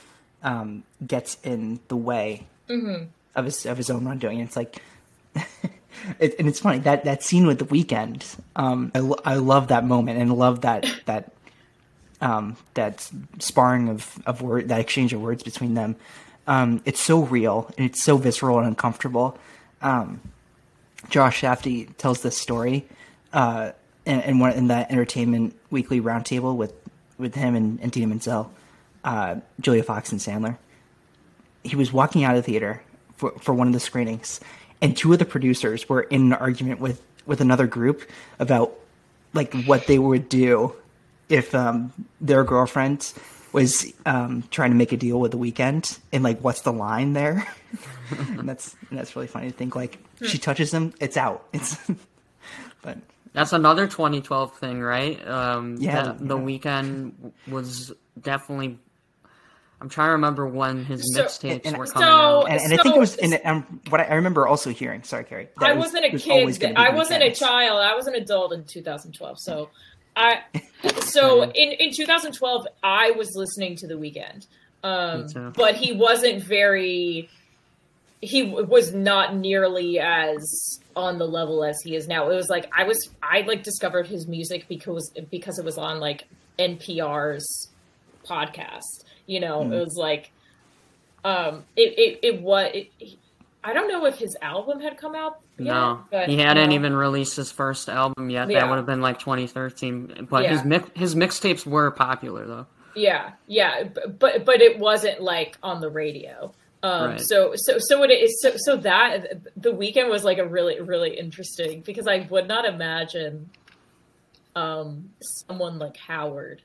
A: um, gets in the way
C: mm-hmm.
A: of his of his own undoing. It's like. it, and it's funny that that scene with the Weeknd. Um, I, I love that moment and love that that um, that sparring of of word that exchange of words between them. Um, it's so real and it's so visceral and uncomfortable. Um, Josh Safdie tells this story uh, in, one in that Entertainment Weekly roundtable with with him and, and Idina Menzel, uh, Julia Fox and Sandler. He was walking out of the theater for, for one of the screenings, and two of the producers were in an argument with with another group about like what they would do if um, their girlfriend was um, trying to make a deal with the Weeknd and like what's the line there? And that's and that's really funny to think like she touches him it's out. It's but
B: That's another 2012 thing, right? Um,
A: Yeah,
B: that the Weeknd was definitely. I'm trying to remember when his
C: So-
B: mixtapes
A: and-
B: were
C: so-
B: out.
A: and, and I think it was
C: So-
A: and um, what I, I remember also hearing sorry Carrie that
C: I
A: was-
C: wasn't
A: it
C: a kid.
A: gonna
C: I wasn't a child. I was an adult in 2012. So I so in in 2012 I was listening to The Weeknd, Um but he wasn't very he was not nearly as on the level as he is now. It was like I was I like discovered his music because because it was on like NPR's podcast. You know,
A: Hmm.
C: it was like um it it, it was it, I don't know if his album had come out yet,
B: no,
C: but
B: he hadn't even released his first album yet.
C: Yeah.
B: That would have been like 2013. But
C: Yeah.
B: his mix, his mixtapes were popular though.
C: Yeah, yeah, but but it wasn't like on the radio. Um,
B: Right.
C: So so so it is so so that the Weeknd was like a really really interesting because I would not imagine um someone like Howard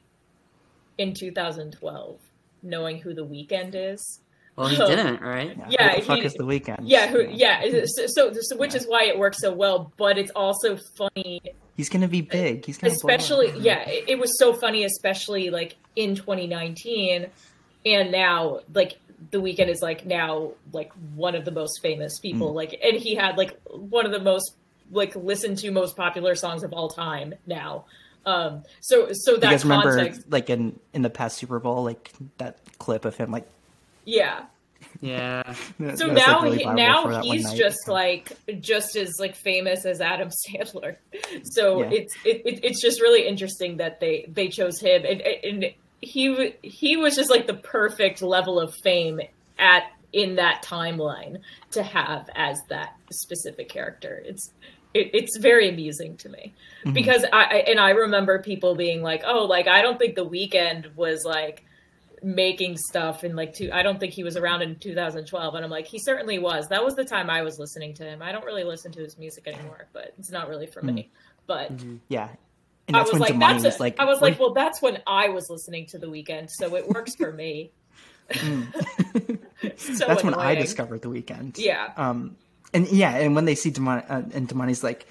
C: in 2012 knowing who the Weeknd is.
B: Well, he didn't, right?
C: Yeah,
A: Who the fuck
C: he-
A: is the Weeknd?
C: Yeah, who, yeah. So, so, so which is why it works so well, but it's also funny
A: He's gonna be big. He's gonna blow up.
C: especially yeah it, it was so funny especially like in 2019 and now like the Weeknd is like now like one of the most famous people
A: Mm.
C: like and he had like one of the most like listened to most popular songs of all time now um so so
A: You
C: that
A: guys remember,
C: context
A: like in in the past Super Bowl, like that clip of him, like
C: yeah
B: Yeah.
A: that
C: so
A: like,
C: now
A: really
C: he, now
A: for that one
C: he's just like just as like famous as Adam Sandler. So
A: Yeah.
C: it's it, it, it's just really interesting that they they chose him and and he he was just like the perfect level of fame at in that timeline to have as that specific character. It's it, it's very amusing to me
A: Mhm.
C: because I I- and I remember people being like, "Oh, like I don't think the Weeknd was like making stuff in like two I don't think he was around in 2012 and I'm like he certainly was. That was the time I was listening to him. I don't really listen to his music anymore, but it's not really for me. But
A: yeah, and
C: I was
A: when
C: like
A: Demany
C: that's a-
A: like,
C: I was like, well that's when I was listening to the Weeknd, so it works for me. so
A: that's when I discovered the Weeknd.
C: Yeah.
A: Um, and yeah, and when they see Demany, uh, and Demany's like,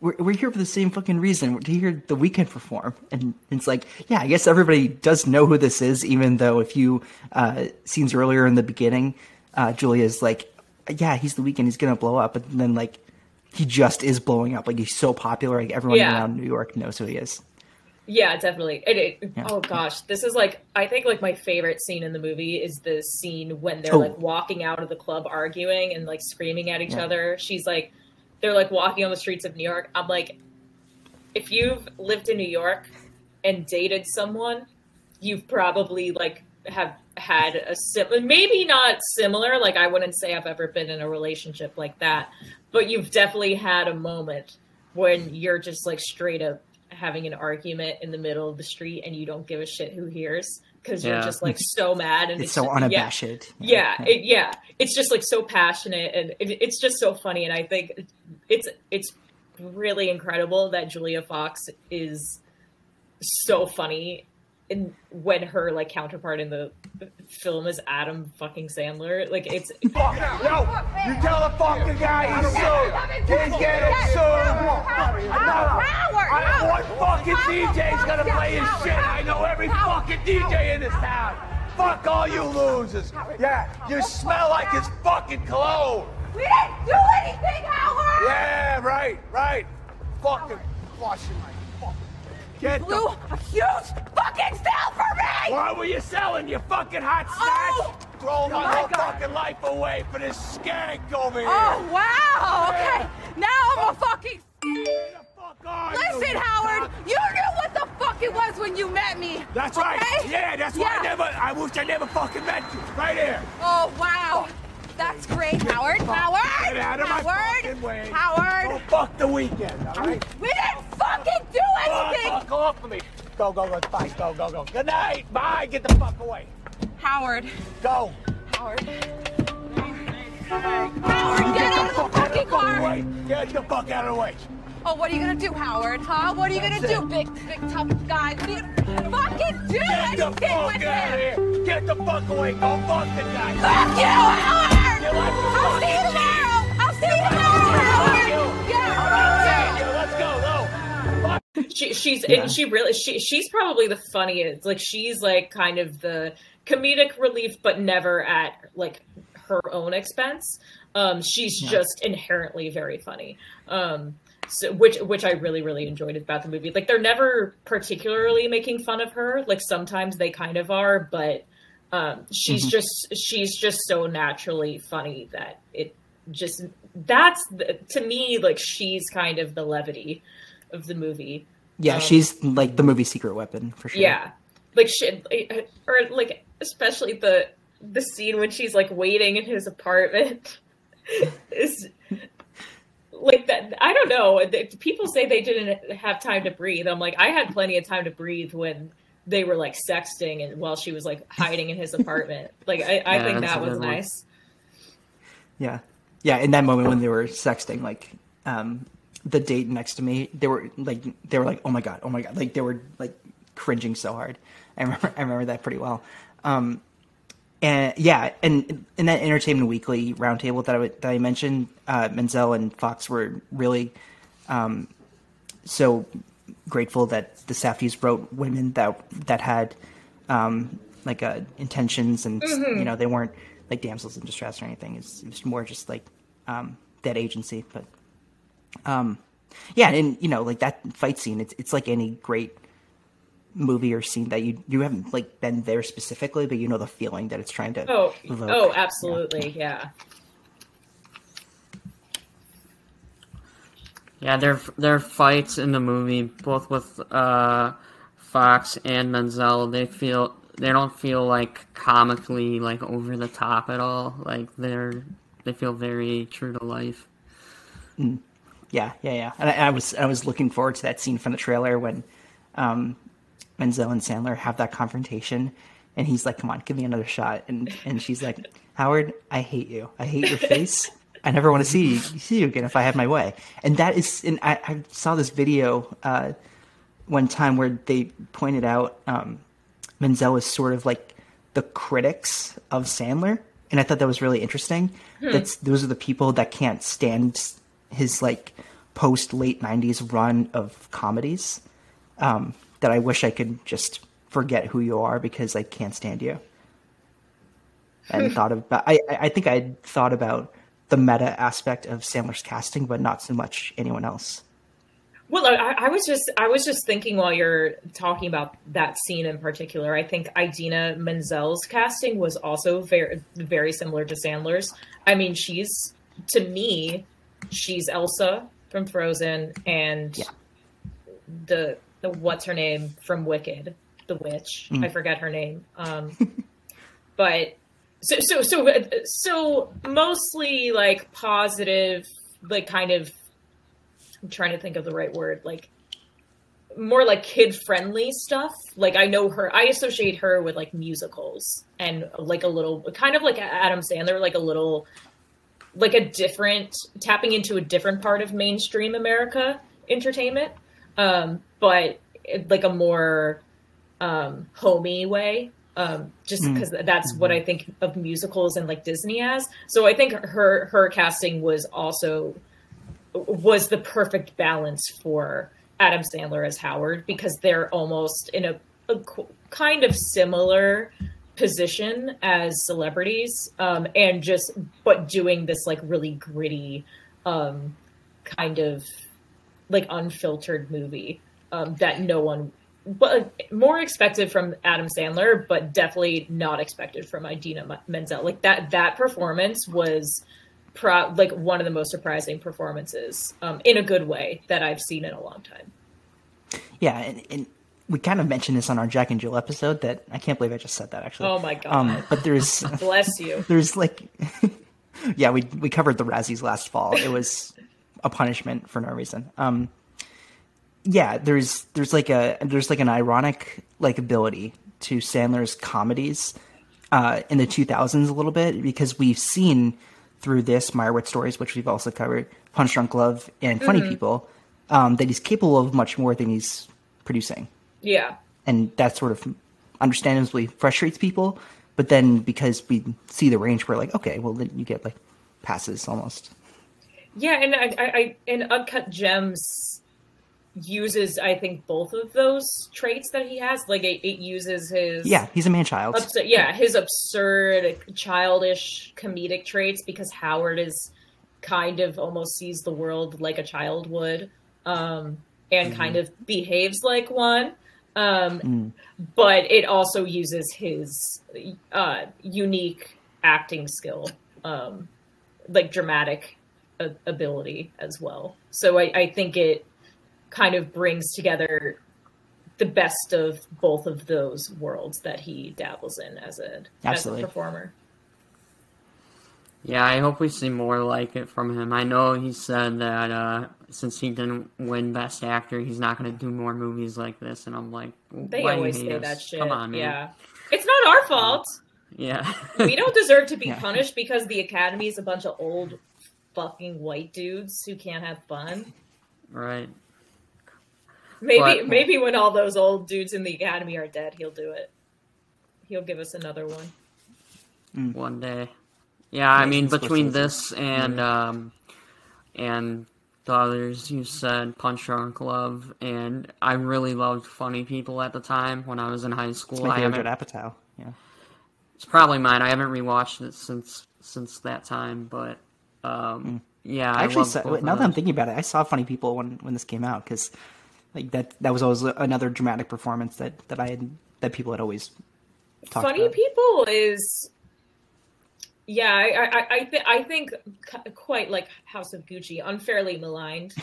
A: we're, we're here for the same fucking reason to hear the Weeknd perform. And it's like, yeah, I guess everybody does know who this is, even though if you, uh, scenes earlier in the beginning, uh, Julia's like, yeah, he's the Weeknd, he's gonna blow up. and then, like, he just is blowing up. Like, he's so popular, like, everyone
C: Yeah.
A: around New York knows who he is.
C: Yeah, definitely. And it,
A: Yeah.
C: Oh gosh, this is like I think like my favorite scene in the movie is the scene when they're
A: Oh.
C: like walking out of the club arguing and like screaming at each
A: Yeah.
C: other. She's like, they're like walking on the streets of New York. I'm like, if you've lived in New York and dated someone, you've probably like have had a similar, maybe not similar. Like I wouldn't say I've ever been in a relationship like that, but you've definitely had a moment when you're just like straight up having an argument in the middle of the street and you don't give a shit who hears because you're just like so mad and
A: It's so
C: just- yeah.
A: unabashed.
C: Yeah, it, yeah, it's just like so passionate and it, it's just so funny. And I think it's it's really incredible that Julia Fox is so funny. And when her like counterpart in the film is Adam fucking Sandler, like it's
D: Fuck, yo, you tell the fucking guy he's sued. He's getting sued. I, one fucking DJ's gonna play his shit. I know every fucking DJ in this town. Fuck all you losers. Yeah, you smell like his fucking cologne.
E: We didn't do anything, Howard!
D: Yeah, right, right. Fucking flushing Get
E: Blew
D: the.
E: a huge fucking sale for me!
D: What were you selling, you fucking hot
E: Oh!
D: snatch? Throw oh my
E: my
D: whole
E: God.
D: fucking life away for this skank over oh, here.
E: Oh, wow! Okay, now I'm a fucking.
D: Get the fuck
E: Listen, Howard, you knew what the fuck it was when you met me.
D: That's right. Yeah, that's why I
E: Yeah.
D: never. I wish I never fucking met you. Right here.
E: Oh, wow. That's great, Howard. Howard!
D: Get out of my
E: Howard!
D: fucking way.
E: Howard!
D: Go fuck the Weeknd. All right.
E: We didn't fucking do anything!
D: fuck off of me. Go, go, go. Bye. Go, go, go. Good night. Bye. Get the fuck away.
E: Howard.
D: Go.
E: Howard. Howard, get out of the fucking
D: Fuck
E: car!
D: away. Get the fuck out of the way.
E: Oh, what are you gonna do, Howard? Huh? What are you gonna do, big, big tough guy? What are you fucking do?
D: Get the fuck
E: with
D: out of here! Get the fuck away! Go fuck the guy!
E: Fuck you, Howard!
D: You like to
E: I'll see you tomorrow. I'll see you tomorrow,
D: Fuck you!
E: Howard. Yeah.
D: I'm not seeing you! Let's go,
C: she she's
A: Yeah.
C: and she really she she's probably the funniest like she's like kind of the comedic relief but never at like her own expense um she's just inherently very funny um so, which which I really really enjoyed about the movie like they're never particularly making fun of her like sometimes they kind of are but um she's just she's just so naturally funny that it just that's the, to me like she's kind of the levity of the movie
A: Yeah,
C: Um,
A: she's like the movie secret weapon for sure.
C: yeah, like shit, or like especially the the scene when she's like waiting in his apartment is like that. I don't know. People say they didn't have time to breathe. I'm like, I had plenty of time to breathe when they were like sexting and while she was like hiding in his apartment. Like, I, I
B: Yeah,
C: think that was
B: good one.
C: nice.
A: Yeah. Yeah, in that moment when they were sexting, like um the date next to me, they were like they were like, Oh my god, oh my god. Like they were like cringing so hard. I remember I remember that pretty well. Um and yeah, and in that Entertainment Weekly roundtable that I that I mentioned, uh, Menzel and Fox were really um, so grateful that the Safdies wrote women that that had um, like uh, intentions and you know they weren't like damsels in distress or anything. It's, it's more just like um, that agency. But um, yeah, and you know like that fight scene, it's it's like any great movie or scene that you you haven't like been there specifically, but you know the feeling that it's trying to.
C: Oh,
A: evoke.
C: oh, absolutely, yeah.
B: Yeah, their their fights in the movie, both with uh, Fox and Menzel, they feel they don't feel like comically like over the top at all. Like they're they feel very true to life.
A: Yeah, yeah, yeah. And I, I was I was looking forward to that scene from the trailer when um, Menzel and Sandler have that confrontation, and he's like, "Come on, give me another shot," and and she's like, "Howard, I hate you. I hate your face. I never want to see you, see you again if I had my way." And that is, and I, I saw this video uh, one time where they pointed out um, Menzel is sort of like the critics of Sandler, and I thought that was really interesting. That's those are the people that can't stand his like post late '90s run of comedies. Um, that I wish I could just forget who you are because I can't stand you. And thought about I I I think I thought about the meta aspect of Sandler's casting, but not so much anyone else.
C: Well, I, I was just I was just thinking while you're talking about that scene in particular. I think Idina Menzel's casting was also very very similar to Sandler's. I mean, she's to me, she's Elsa from Frozen and
A: Yeah.
C: the the what's her name from Wicked, the witch. I forget her name. Um, but so so so so mostly like positive, like kind of I'm trying to think of the right word, like more like kid friendly stuff. Like I know her, I associate her with like musicals and like a little, kind of like Adam Sandler, like a little, like a different tapping into a different part of mainstream America entertainment, um, but like a more um, homey way. Um, just because that's what I think of musicals and like Disney as. So I think her her casting was also was the perfect balance for Adam Sandler as Howard because they're almost in a, a qu- kind of similar position as celebrities um, and just but doing this like really gritty um, kind of like unfiltered movie um, that no one but more expected from Adam Sandler but definitely not expected from Idina Menzel like that that performance was pro- like one of the most surprising performances um, in a good way that I've seen in a long time.
A: Yeah, and, and we kind of mentioned this on our Jack and Jill episode. That I can't believe I just said that actually.
C: Oh my god!
A: Um, but there's
C: Bless you.
A: there's like yeah we we covered the razzies last fall it was a punishment for no reason um yeah there's there's like a there's like an ironic like ability to sandler's comedies uh in the 2000s a little bit because we've seen through this meyerowitz stories which we've also covered punch drunk love and funny people um, that he's capable of much more than he's producing,
C: Yeah.
A: and that sort of understandably frustrates people. But then because we see the range, we're like, okay, well then you get like passes almost.
C: Yeah, and I, I, I and Uncut Gems uses I think both of those traits that he has. Like it, it uses his
A: Yeah, he's a man child.
C: absurd, yeah, his absurd, childish, comedic traits because Howard is kind of almost sees the world like a child would, um, and kind of behaves like one. Um, But it also uses his uh, unique acting skill, um, like dramatic ability as well. So I, I think it kind of brings together the best of both of those worlds that he dabbles in as a as a performer.
B: Yeah, I hope we see more like it from him. I know he said that uh, since he didn't win Best Actor, he's not going to do more movies like this. And I'm like,
C: They
B: why do you
C: always
B: hate
C: say
B: us?
C: that shit.
B: Come on, man.
C: Yeah. It's not our fault.
B: Yeah.
C: we don't deserve to be
A: Yeah.
C: punished because the academy is a bunch of old fucking white dudes who can't have fun.
B: right.
C: Maybe
B: But-
C: maybe when all those old dudes in the academy are dead, he'll do it. He'll give us another one.
B: One day. Yeah, I mean, between this and um, and the others you said, Punch Drunk Love, and I really loved Funny People at the time when I was in high school.
A: It's my
B: I
A: favorite
B: haven't,
A: Judd Apatow. Yeah.
B: it's probably mine. I haven't rewatched it since since that time, but um, yeah, I,
A: I actually
B: love
A: saw,
B: both of
A: now that I'm thinking about it, I saw Funny People when when this came out because like that that was always another dramatic performance that that I had that people had always talked
C: Funny
A: about.
C: people is yeah, I I I, th- I think quite like House of Gucci, unfairly maligned.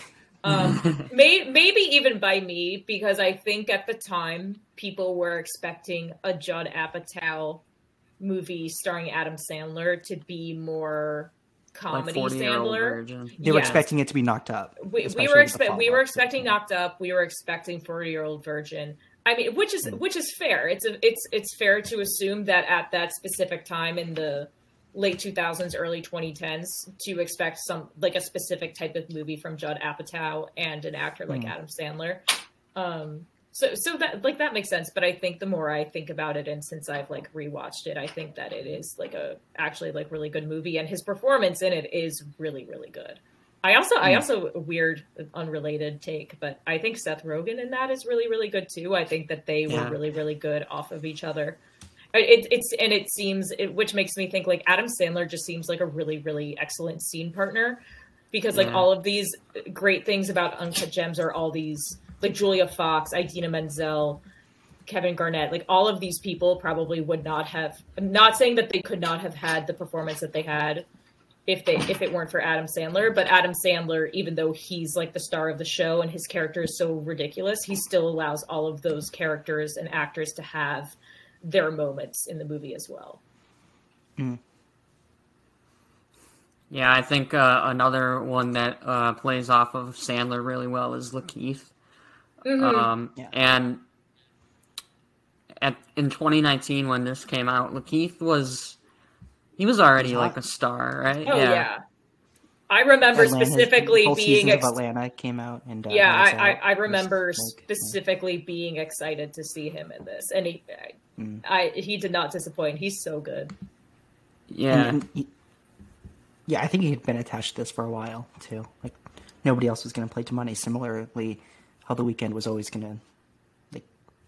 C: Um, may, maybe even by me because I think at the time people were expecting a Judd Apatow movie starring Adam Sandler to be more comedy
B: 40-year-old
C: Sandler.
B: virgin.
A: They were
C: Yes.
A: expecting it to be knocked up.
C: we, we were
A: with
C: expect we were expecting knocked up we were expecting 40 year old virgin i mean which is which is fair it's a, it's it's fair to assume that at that specific time in the late 2000s early 2010s to expect some like a specific type of movie from judd apatow and an actor like adam sandler um so so that like that makes sense but i think the more i think about it and since i've like rewatched it i think that it is like a actually like really good movie and his performance in it is really really good I also, I hmm. also weird, unrelated take, but I think Seth Rogen in that is really, really good too. I think that they
B: Yeah.
C: were really, really good off of each other. It, it's and it seems, it, which makes me think like Adam Sandler just seems like a really, really excellent scene partner because like
B: Yeah.
C: all of these great things about Uncut Gems are all these like Julia Fox, Idina Menzel, Kevin Garnett, like all of these people probably would not have. I'm not saying that they could not have had the performance that they had if they if it weren't for Adam Sandler. But Adam Sandler, even though he's like the star of the show and his character is so ridiculous, he still allows all of those characters and actors to have their moments in the movie as well.
B: Yeah, I think uh, another one that uh, plays off of Sandler really well is Lakeith. Um,
A: Yeah.
B: And at in 2019 when this came out, Lakeith was he was already like a star, right?
C: Oh yeah. I remember
A: Atlanta-
C: specifically
A: both
C: being ex-
A: of Atlanta came out, and uh,
C: yeah,
A: Lights
C: I, I,
A: Out
C: I
A: was,
C: remember
A: like, yeah.
C: specifically being excited to see him in this, and he, I,
A: Mm.
C: I he did not disappoint. He's so good.
B: yeah.
A: And- and he- yeah, I think he had been attached to this for a while too. Like nobody else was going to play Demany. Similarly, how the Weeknd was always going to like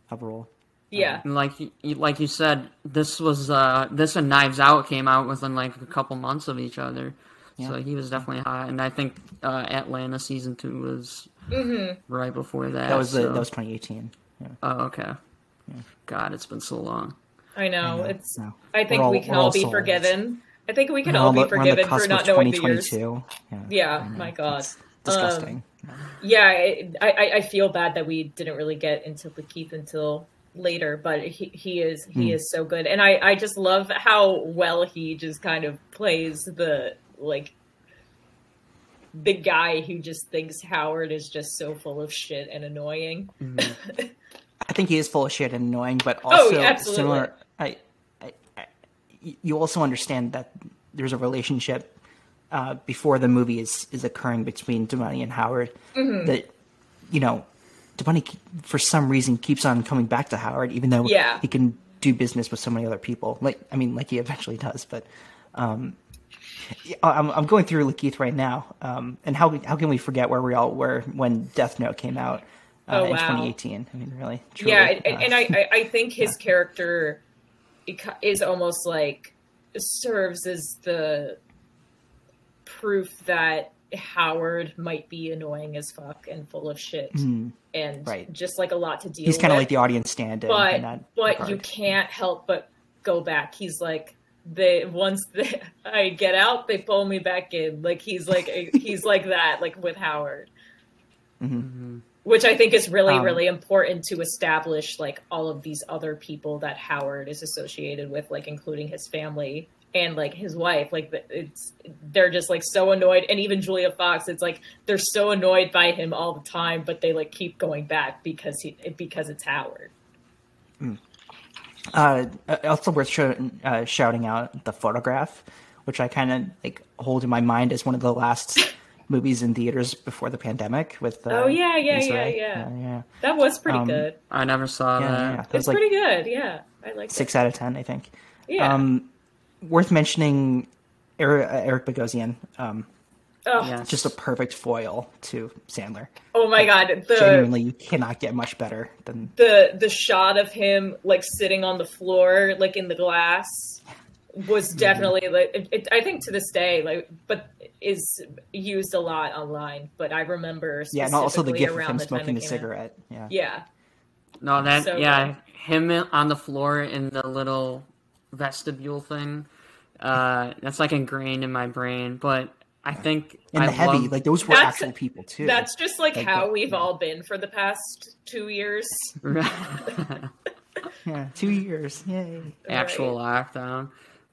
A: have a role.
C: Yeah,
B: And like you, like you said, this was uh, this and Knives Out came out within like a couple months of each other,
A: Yeah.
B: so he was definitely hot. And I think uh, Atlanta season two was right before that.
A: That was the,
B: so-
A: that was 2018. Yeah.
B: Oh, okay. Yeah. God, it's been so long.
C: I know.
A: I know,
C: It's.
A: no.
C: I think
A: We're all-
C: we can all,
A: all
C: be
A: souls.
C: forgiven. I think we can
A: We're
C: all
A: on
C: be
A: the- we're on the
C: forgiven for not knowing the years.
A: 2022. Yeah,
C: Yeah, my God.
A: It's disgusting.
C: Yeah, I, I I feel bad that we didn't really get into Lakeith until later, but he he is he
A: Hmm.
C: is so good, and I I just love how well he just kind of plays the like the guy who just thinks Howard is just so full of shit and annoying.
A: I think he is full of shit and annoying, but
C: Oh,
A: also
C: absolutely.
A: similar. I, I, I, you also understand that there's a relationship uh, before the movie is is occurring between Demany and Howard
C: Mm-hmm.
A: that you know, Bunny for some reason keeps on coming back to Howard, even though
C: Yeah.
A: he can do business with so many other people. Like, I mean, like he eventually does, but. Um, I'm, I'm going through Lakeith right now, um, and how how can we forget where we all were when Death Note came out uh,
C: Oh,
A: in 2018? I mean, really, truly,
C: yeah, and,
A: uh,
C: and I, I I think his character is almost like serves as the proof that Howard might be annoying as fuck and full of shit and
A: Mm, right.
C: just like a lot to deal
A: he's
C: with.
A: kind of like the audience stand-in.
C: but
A: in that
C: but
A: regard.
C: you can't help but go back. He's like they once they, I get out, they pull me back in. Like he's like he's like that, like with Howard, which I think is really
A: Um,
C: really important to establish like all of these other people that Howard is associated with, like including his family and like his wife. Like it's they're just like so annoyed, and even Julia Fox. It's like they're so annoyed by him all the time, but they like keep going back because he because it's Howard.
A: Uh, also worth sh- uh, shouting out the photograph, which I kind of like hold in my mind as one of the last movies in theaters before the pandemic. With uh,
C: Oh, yeah, yeah,
A: Issa
C: yeah, yeah.
A: yeah,
C: That was pretty
A: Um,
C: good.
B: I never saw
A: yeah,
B: that.
A: yeah. That
C: It's
A: was like
C: pretty good. Yeah, I like
A: six
C: it.
A: out of ten, I think.
C: Yeah.
A: Um, worth mentioning Eric, uh, Eric Bogosian, um,
C: oh,
B: Yes.
A: just a perfect foil to Sandler.
C: oh my god, the
A: Genuinely, you cannot get much better than
C: the the shot of him like sitting on the floor, like in the glass, was
A: Mm-hmm.
C: definitely like it, it, I think to this day, like, but is used a lot online. But I remember
A: yeah, and also the
C: specifically
A: gif of him
C: the
A: smoking
C: it
A: the
C: came out.
A: cigarette. Yeah,
C: Yeah,
B: No, that
C: So
B: yeah,
C: good.
B: him on the floor in the little vestibule thing. Uh, that's like ingrained in my brain. But I think
A: and
B: I
A: the heavy,
B: love-
A: like those were
C: That's-
A: actual people too.
C: that's just like,
A: Like
C: how
A: the-
C: we've
A: yeah.
C: all been for the past two years.
A: yeah, two years, yay.
B: actual
C: Right.
B: lockdown.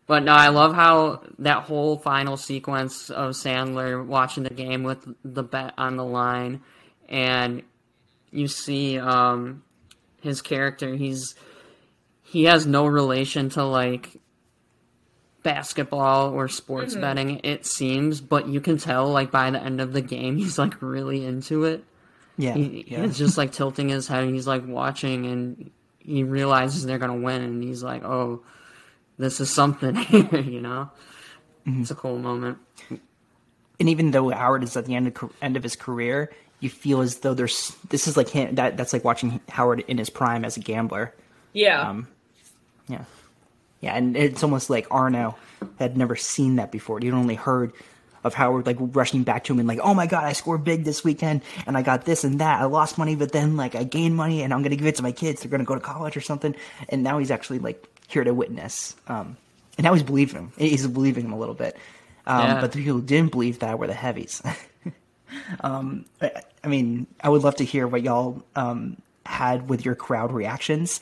B: But no, I love how that whole final sequence of Sandler watching the game with the bet on the line, and you see um, his character. He's he has no relation to like basketball or sports
C: Mm-hmm.
B: betting. It seems, but you can tell like by the end of the game, he's like really into it.
A: Yeah,
B: He,
A: yeah.
B: He's just like tilting his head and he's like watching and he realizes they're gonna win and he's like, Oh, this is something you know?
A: Mm-hmm.
B: It's a cool moment.
A: and even though Howard is at the end of end of his career, you feel as though there's this is like him that that's like watching Howard in his prime as a gambler.
C: Yeah,
A: Um, Yeah, yeah, and it's almost like Arno had never seen that before. He'd only heard of Howard like rushing back to him and like, oh my god, I scored big this weekend and I got this and that. I lost money, but then like I gained money and I'm gonna give it to my kids. They're gonna go to college or something. And now he's actually like here to witness. Um, and now he's believing him. He's believing him a little bit. Um,
B: Yeah.
A: But the people who didn't believe that were the heavies. um, I, I mean, I would love to hear what y'all um, had with your crowd reactions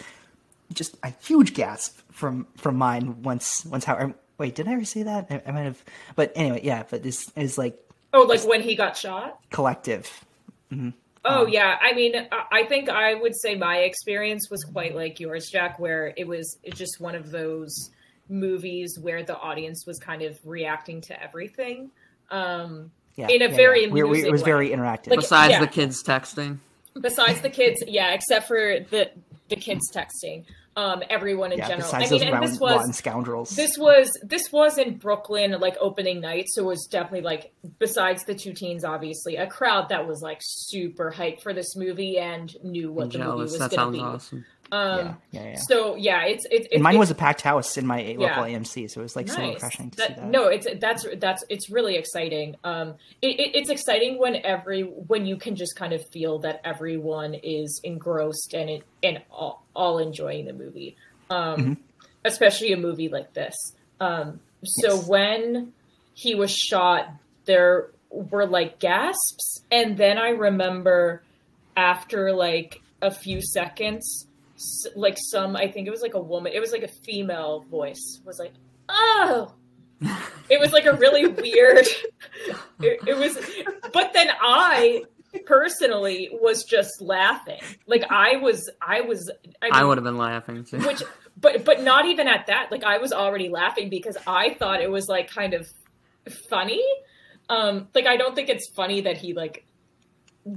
A: just a huge gasp from from mine once once how wait did I ever say that I, I might have but anyway yeah but this is like
C: oh, like when he got shot.
A: collective
C: Oh
A: Um,
C: yeah, I mean, I- I think I would say my experience was quite like yours, Jack, where it was it's just one of those movies where the audience was kind of reacting to everything. Um,
A: yeah
C: In a
A: yeah,
C: very
A: yeah. We- we- it was
C: way.
A: very interactive
C: Like-
B: Besides
C: yeah.
B: the kids texting.
C: besides the kids, yeah, except for the the kids texting, um, everyone in
A: yeah
C: general.
A: besides
C: I mean,
A: those
C: and
A: rotten,
C: this was
A: rotten scoundrels
C: this was this was in Brooklyn like opening night, so it was definitely like besides the two teens, obviously a crowd that was like super hyped for this movie and knew what
B: I'm
C: the movie was going to be.
B: awesome.
C: Um,
A: yeah yeah yeah
C: So yeah, it's it's it,
A: mine
C: it's
A: was a packed house in my local
C: Yeah.
A: AMC so it was like so
C: nice.
A: refreshing to
C: That-
A: see that
C: No, it's that's that's it's really exciting. Um, it, it, it's exciting when every when you can just kind of feel that everyone is engrossed and it, and all, all enjoying the movie. Um,
A: Mm-hmm.
C: especially a movie like this. Um, so
A: Yes.
C: when he was shot, there were like gasps, and then I remember after like a few seconds, like some I think it was like a woman, it was like a female voice was like, "Oh." It was like a really weird. It, it was, but then I personally was just laughing. Like I was, I was. I,
B: I would have been laughing too.
C: which but but not even at that like i was already laughing because i thought it was like kind of funny um like i don't think it's funny that he like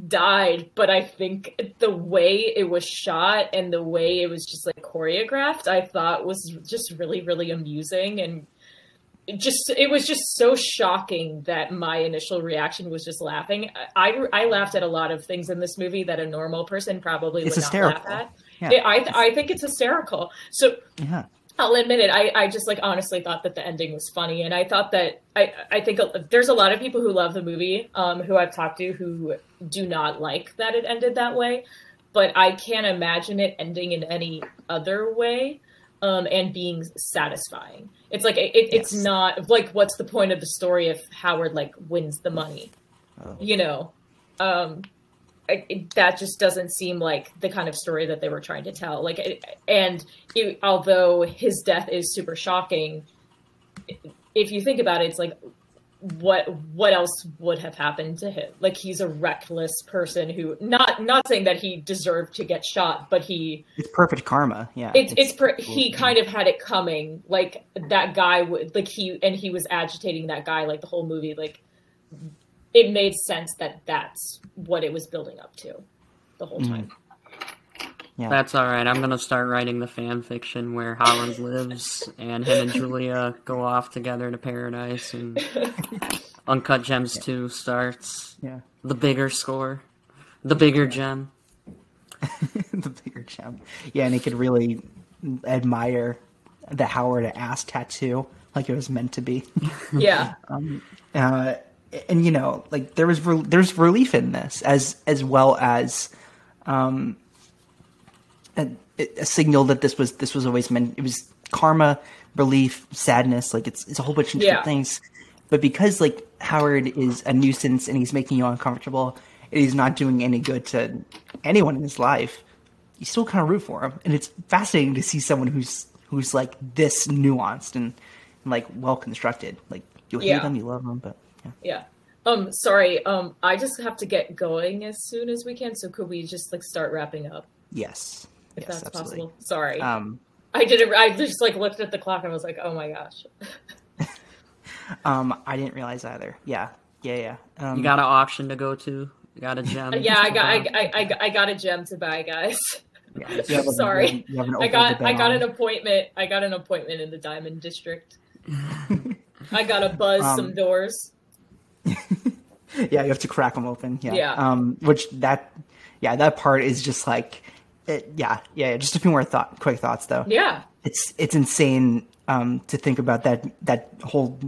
C: died, but I think the way it was shot and the way it was just like choreographed, I thought was just really, really amusing and it just it was just so shocking that my initial reaction was just laughing. I I laughed at a lot of things in this movie that a normal person probably
A: It's
C: would
A: hysterical.
C: not laugh at.
A: Yeah.
C: Yeah, I I think it's hysterical. So
A: Yeah.
C: I'll admit it. I, I just like honestly thought that the ending was funny, and I thought that I I think there's a lot of people who love the movie, um, who I've talked to who do not like that it ended that way, but I can't imagine it ending in any other way, um, and being satisfying. It's like it, it's
A: Yes.
C: not like what's the point of the story if Howard like wins the money,
A: Oh.
C: you know. Um, it, it- that just doesn't seem like the kind of story that they were trying to tell. Like, it, and it, although his death is super shocking, if you think about it, it's like what what else would have happened to him? Like he's a reckless person who not not saying that he deserved to get shot, but he
A: It's perfect karma. Yeah.
C: it's it's per, he kind of had it coming. Like that guy would like he and he was agitating that guy like the whole movie. Like it made sense that that's what it was building up to the whole time.
A: yeah.
B: That's all right. I'm gonna start writing the fan fiction where Howard lives and him and Julia go off together to paradise, and Uncut Gems Two starts.
A: yeah.
B: The bigger score, the bigger gem.
A: the bigger gem. Yeah, and he could really admire the Howard ass tattoo like it was meant to be.
C: Yeah,
A: uh, and you know, like there was re- there's relief in this as as well as um, a, a signal that this was this was always meant. It was karma, relief, sadness. Like it's it's a whole bunch of
C: Yeah.
A: things. But because like Howard is a nuisance and he's making you uncomfortable, and he's not doing any good to anyone in his life, you still kind of root for him, and it's fascinating to see someone who's who's like this nuanced and, and like well constructed. Like you hate
C: Yeah.
A: him, you love them, but yeah.
C: yeah. Um, sorry. Um, I just have to get going as soon as we can. So could we just like start wrapping up
A: yes,
C: if
A: yes,
C: that's
A: absolutely.
C: possible? Sorry,
A: Um,
C: I didn't. I just like looked at the clock and was like, oh my gosh.
A: um, I didn't realize either. Yeah, yeah, yeah. Um,
B: You got an auction to go to. You got a gem.
C: Yeah, I got. I,
B: buy.
C: I, I, I got a gem to buy, guys.
A: yeah, you a-
C: Sorry.
A: you
C: I got I got
A: on.
C: an appointment. I got an appointment in the Diamond District. I got to buzz
A: Um,
C: some doors.
A: yeah, you have to crack them open. Yeah.
C: Yeah.
A: Um, which that, yeah, that part is just like, it, yeah, yeah. Just a few more thought, quick thoughts though.
C: Yeah.
A: It's it's insane um, to think about that that whole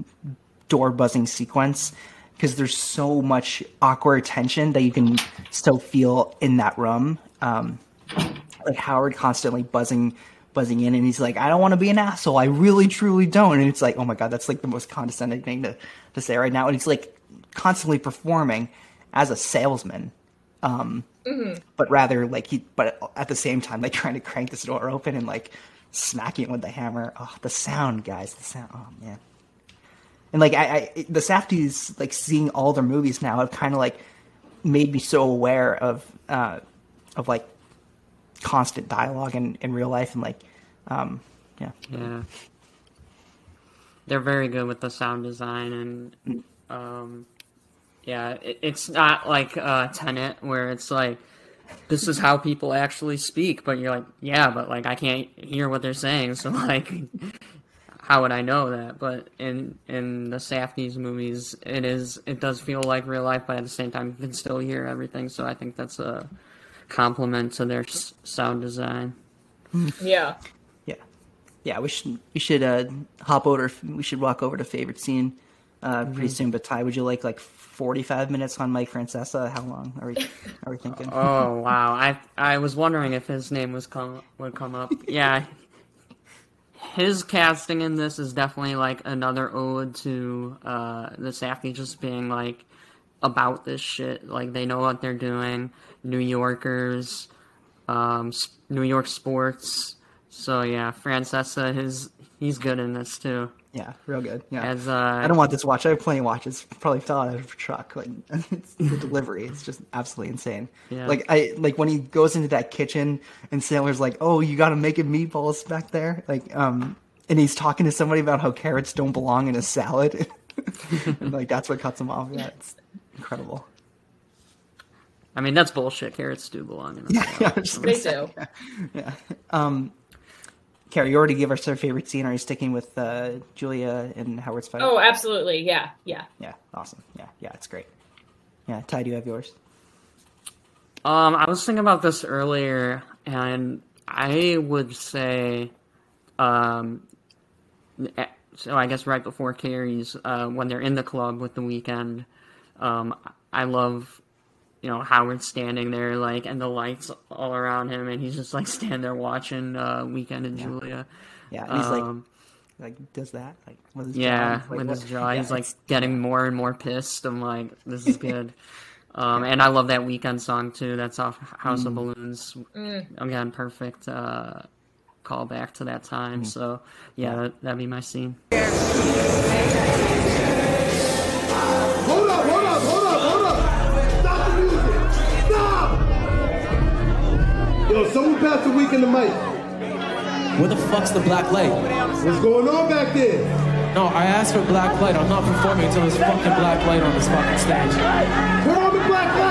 A: door buzzing sequence because there's so much awkward tension that you can still feel in that room. Um, like Howard constantly buzzing buzzing in and he's like i don't want to be an asshole i really truly don't and it's like oh my god that's like the most condescending thing to, to say right now and he's like constantly performing as a salesman um but rather like he but at the same time like trying to crank this door open and like smacking it with the hammer. Oh the sound guys the sound oh man. And like i, I the Safdies like seeing all their movies now have kind of like made me so aware of uh of like constant dialogue in, in real life and like um yeah.
B: Yeah. They're very good with the sound design and um yeah, it's not like uh Tenet where it's like this is how people actually speak, but you're like, yeah, but like I can't hear what they're saying, so like how would I know that? But in in the Safdie's movies, it is it does feel like real life, but at the same time you can still hear everything. So I think that's a compliment to their s- sound design.
C: Yeah.
A: yeah yeah we should we should uh hop over we should walk over to favorite scene uh pretty soon but ty would you like like 45 minutes on mike francesa how long are we are we thinking
B: Oh wow! I I was wondering if his name was come would come up. Yeah, his casting in this is definitely like another ode to uh, the Safdie just being like about this shit. Like they know what they're doing. New Yorkers, um, New York sports. So yeah, Francesa, his he's good in this too.
A: Yeah real good yeah
B: As uh,
A: I don't want this watch. I have plenty of watches. Probably fell out of a truck. Like it's, the delivery, it's just absolutely insane.
B: Yeah.
A: Like I like when he goes into that kitchen and Sailor's like, "Oh, you got to make it meatballs back there." Like, um, and he's talking to somebody about how carrots don't belong in a salad. and like that's what cuts him off. Yeah, it's incredible.
B: I mean, that's bullshit. Carrots do belong in the
A: Yeah,
B: playoffs.
A: I was just
C: They
A: say.
C: do.
A: Yeah. Um, Carrie, you already gave us our favorite scene. Are you sticking with uh, Julia and Howard's fight?
C: Oh, absolutely. Yeah, yeah.
A: yeah, awesome. Yeah, yeah, it's great. Yeah, Ty, do you have yours?
B: Um, I was thinking about this earlier, and I would say, um, eh, so I guess right before Carrie's, uh, when they're in the club with the Weeknd, um, I love, you know, Howard standing there, like, and the lights all around him, and he's just like standing there watching uh, Weeknd and Julia.
A: Yeah, and he's like,
B: Um,
A: like does that like with his
B: yeah,
A: jaw? Like,
B: with
A: what-
B: his jaw,
A: yeah,
B: he's like getting more and more pissed. I'm like, this is good. um, and I love that Weeknd song too. That's off House
A: Mm.
B: of Balloons. Again, perfect uh, callback to that
A: Mm.
B: time. So yeah, that, that'd be my scene.
F: Yo, someone pass the mic.
G: Where the fuck's the black light?
F: What's going on back there?
G: No, I asked for black light. I'm not performing until there's fucking black light on this fucking stage.
F: Turn on the black light.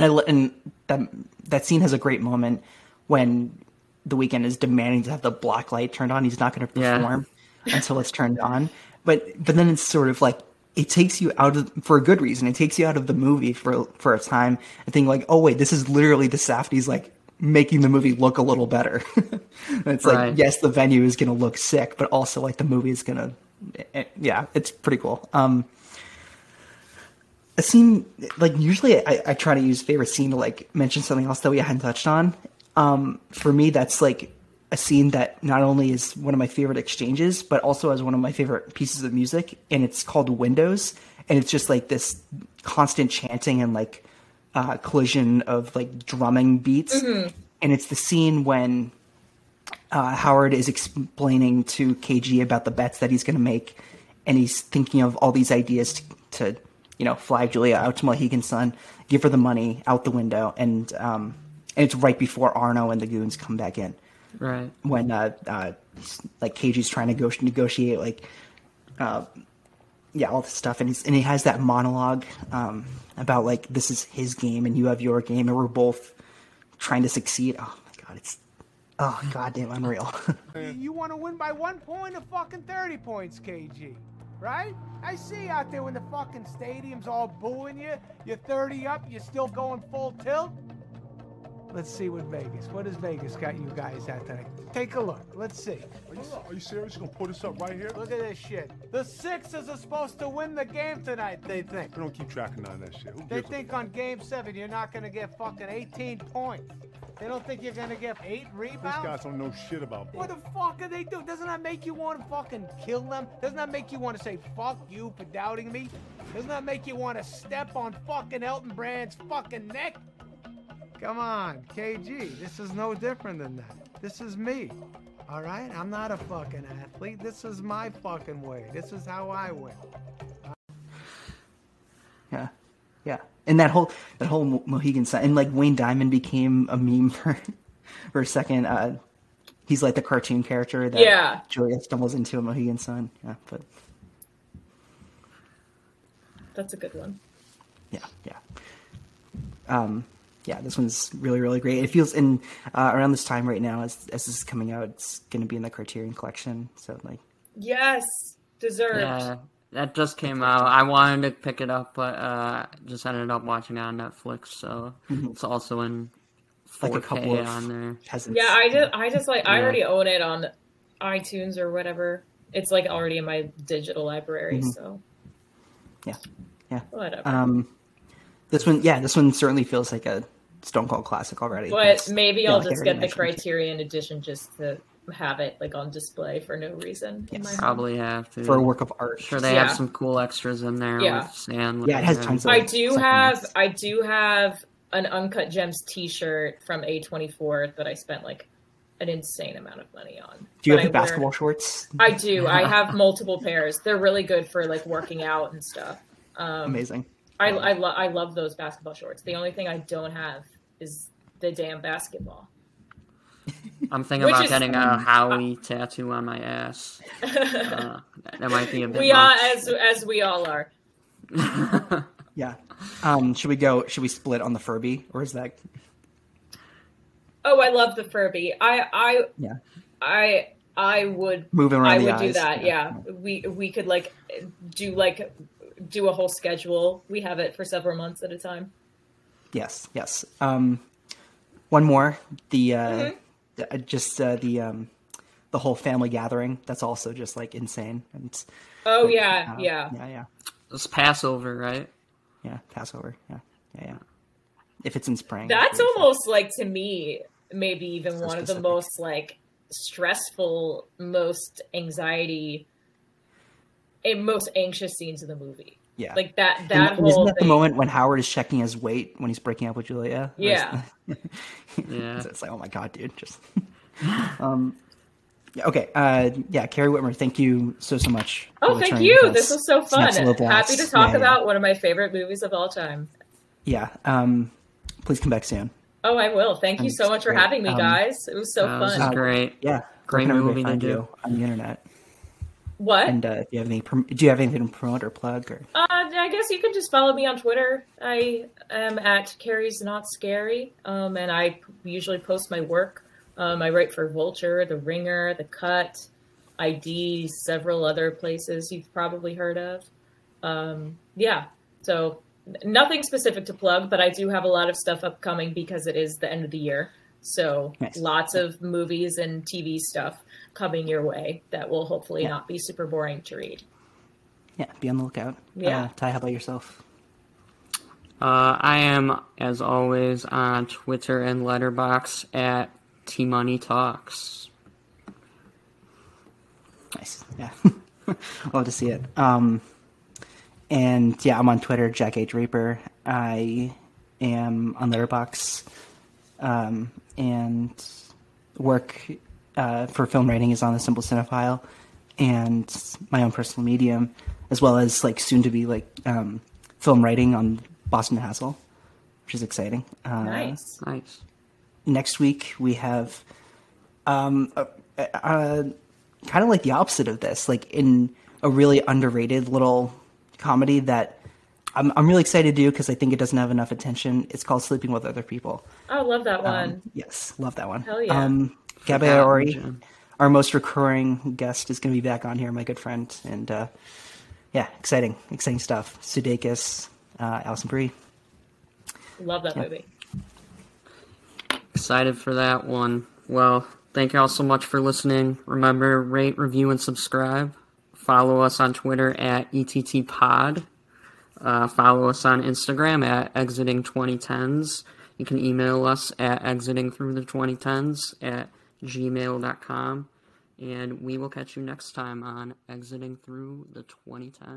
G: And
A: I and that that scene has a great moment when the Weeknd is demanding to have the black light turned on. He's not going to
B: Yeah.
A: perform until it's turned on. But but then it's sort of like it takes you out of for a good reason. It takes you out of the movie for for a time and think like, oh wait, this is literally the Safdies like making the movie look a little better. it's like yes, the venue is going to look sick, but also like the movie is going to yeah, it's pretty cool. Um a scene like usually I, I try to use favorite scene to like mention something else that we hadn't touched on. Um, for me, that's like a scene that not only is one of my favorite exchanges, but also has one of my favorite pieces of music, and it's called Windows, and it's just like this constant chanting and like uh, collision of like drumming beats, and it's the scene when uh, Howard is explaining to KG about the bets that he's going to make, and he's thinking of all these ideas to, to you know, fly Julia out to Mohegan Sun, give her the money out the window, and um, and it's right before Arno and the goons come back in
B: Right.
A: when uh, uh, like KG's trying to go- negotiate like uh, yeah all this stuff and he's and he has that monologue um, about like this is his game and you have your game and we're both trying to succeed oh my god it's oh goddamn unreal
H: You want to win by one point or fucking 30 points, KG. Right? I see you out there when the fucking stadium's all booing you. You're 30 up, you're still going full tilt. Let's see what Vegas. What has Vegas got you guys at tonight? Take a look. Let's see.
F: Are you, are you serious? You gonna put us up right here?
H: Look at this shit. The Sixers are supposed to win the game tonight, they think.
F: We don't keep track of none of that shit. Who
H: They think on game seven you're not gonna get fucking 18 points. They don't think you're gonna get eight rebounds?
F: These guys don't know shit about
H: What the fuck are they doing? Doesn't that make you want to fucking kill them? Doesn't that make you want to say fuck you for doubting me? Doesn't that make you want to step on fucking Elton Brand's fucking neck? Come on, KG. This is no different than that. This is me. All right? I'm not a fucking athlete. This is my fucking way. This is how I win.
A: yeah yeah and that whole that whole Mo- Mohegan Sun and like Wayne Diamond became a meme for for a second uh he's like the cartoon character that
C: Yeah.
A: Julia stumbles into a Mohegan Sun yeah but
C: That's a good one.
A: yeah, yeah. Um, yeah, this one's really, really great. It feels in uh, around this time right now, as as this is coming out, it's going to be in the Criterion Collection. So like,
C: Yes, deserved.
B: Yeah, that just came out. I wanted to pick it up, but uh, just ended up watching it on Netflix. So it's also in 4K
A: Mm-hmm. like a couple of
B: on there.
A: peasants.
C: Yeah, I just, I just like, I already own it on iTunes or whatever. It's like already in my digital library, so
A: Mm-hmm. yeah, yeah.
C: whatever.
A: Um, this one, yeah, this one certainly feels like a Stone Cold classic already.
C: but
A: It's-
C: maybe I'll
A: like
C: just
A: already
C: get the. Criterion edition just to have it like on display for no reason. in my home.
B: Probably have to.
A: for a work of art.
B: Sure, they
C: Yeah.
B: have some cool extras in there
C: Yeah.
B: with sand.
A: Yeah, it has tons of-
C: I do have
A: ones.
C: I do have an Uncut Gems T-shirt from A24 that I spent like an insane amount of money on.
A: Do you
C: But
A: have the
C: I wear-
A: basketball shorts?
C: I do. I have multiple pairs. They're really good for like working out and stuff. Um,
A: Amazing.
C: I I, lo- I love those basketball shorts. The only thing I don't have is the damn basketball.
B: I'm thinking about
C: is-
B: getting a Howie tattoo on my ass. Uh, that might be a bit
C: we are as as we all are.
A: Yeah. Um, should we go? Should we split on the Furby, or is that?
C: Oh, I love the Furby. I I
A: Yeah.
C: I I would
A: Moving around
C: I
A: the
C: would do
A: eyes,
C: that.
A: yeah.
C: Yeah. We we could like do like do a whole schedule. We have it for several months at a time.
A: Yes. Yes. Um, one more. The uh,
C: Mm-hmm.
A: The- uh, just uh, the um, the whole family gathering. That's also just like insane. And
C: Oh yeah,
A: uh,
C: yeah.
A: yeah, yeah,
B: It's Passover, right?
A: yeah. Passover. Yeah, yeah, yeah. If it's in spring,
C: That's
A: it's really fun.
C: almost like to me maybe even
A: So
C: one of the most like stressful, most anxiety, and most anxious scenes of the movie.
A: Yeah.
C: Like that
A: And-
C: that
A: and isn't that the
C: thing.
A: moment when Howard is checking his weight when he's breaking up with Julia? Or is-
C: Yeah.
B: Yeah.
A: it's like, oh my god, dude, just. um, yeah, okay, uh, yeah, Carrie Wittmer, thank you so so much.
C: Oh,
A: for
C: thank you. This was so fun.
A: absolute blast.
C: Happy to talk
A: Yeah, yeah.
C: about one of my favorite movies of all time.
A: Yeah, um, please come back soon.
C: Oh, I will. Thank you so much for having me,
A: Um,
C: guys. It was so
B: Uh, this is
C: fun.
B: great.
A: Yeah,
B: Great
A: where can everybody
B: movie to
A: find
B: do.
A: you on the internet.
C: What?
A: And uh, if you have any, do you have anything to promote or plug? Or
C: Uh, I guess you can just follow me on Twitter. I am at Carrie's Not Scary, um, and I usually post my work. Um, I write for Vulture, The Ringer, The Cut, ID, several other places you've probably heard of. Um, yeah, so nothing specific to plug, but I do have a lot of stuff upcoming because it is the end of the year. So
A: Nice.
C: lots of movies and TV stuff coming your way that will hopefully
A: Yeah.
C: not be super boring to read.
A: yeah, be on the lookout.
C: Yeah.
A: uh, Ty, how about yourself?
B: Uh, I am, as always, on Twitter and Letterboxd at T Money Talks.
A: Nice. Yeah. Love to see it. Um, and yeah, I'm on Twitter, Jack H. Draper. I am on Letterboxd, um, and work uh, for film writing is on the Simple Cinephile, and my own personal medium, as well as like soon to be like um, film writing on Boston Hassle, which is exciting. Uh,
C: Nice.
B: Nice.
A: next week we have um uh, uh, kind of like the opposite of this like in a really underrated little comedy that i'm, I'm really excited to do because i think it doesn't have enough attention it's called sleeping with other people
C: Oh, love that one.
A: um, yes love that one
C: Hell yeah.
A: um Gabi Ori, our most recurring guest is going to be back on here my good friend and uh yeah exciting exciting stuff sudeikis uh alison brie
C: Love that movie.
B: Excited for that one. Well, thank you all so much for listening. Remember, rate, review, and subscribe. Follow us on Twitter at ETTPod. Uh, follow us on Instagram at Exiting 2010s. You can email us at exiting through the 2010s at gmail.com. And we will catch you next time on Exiting Through the 2010s.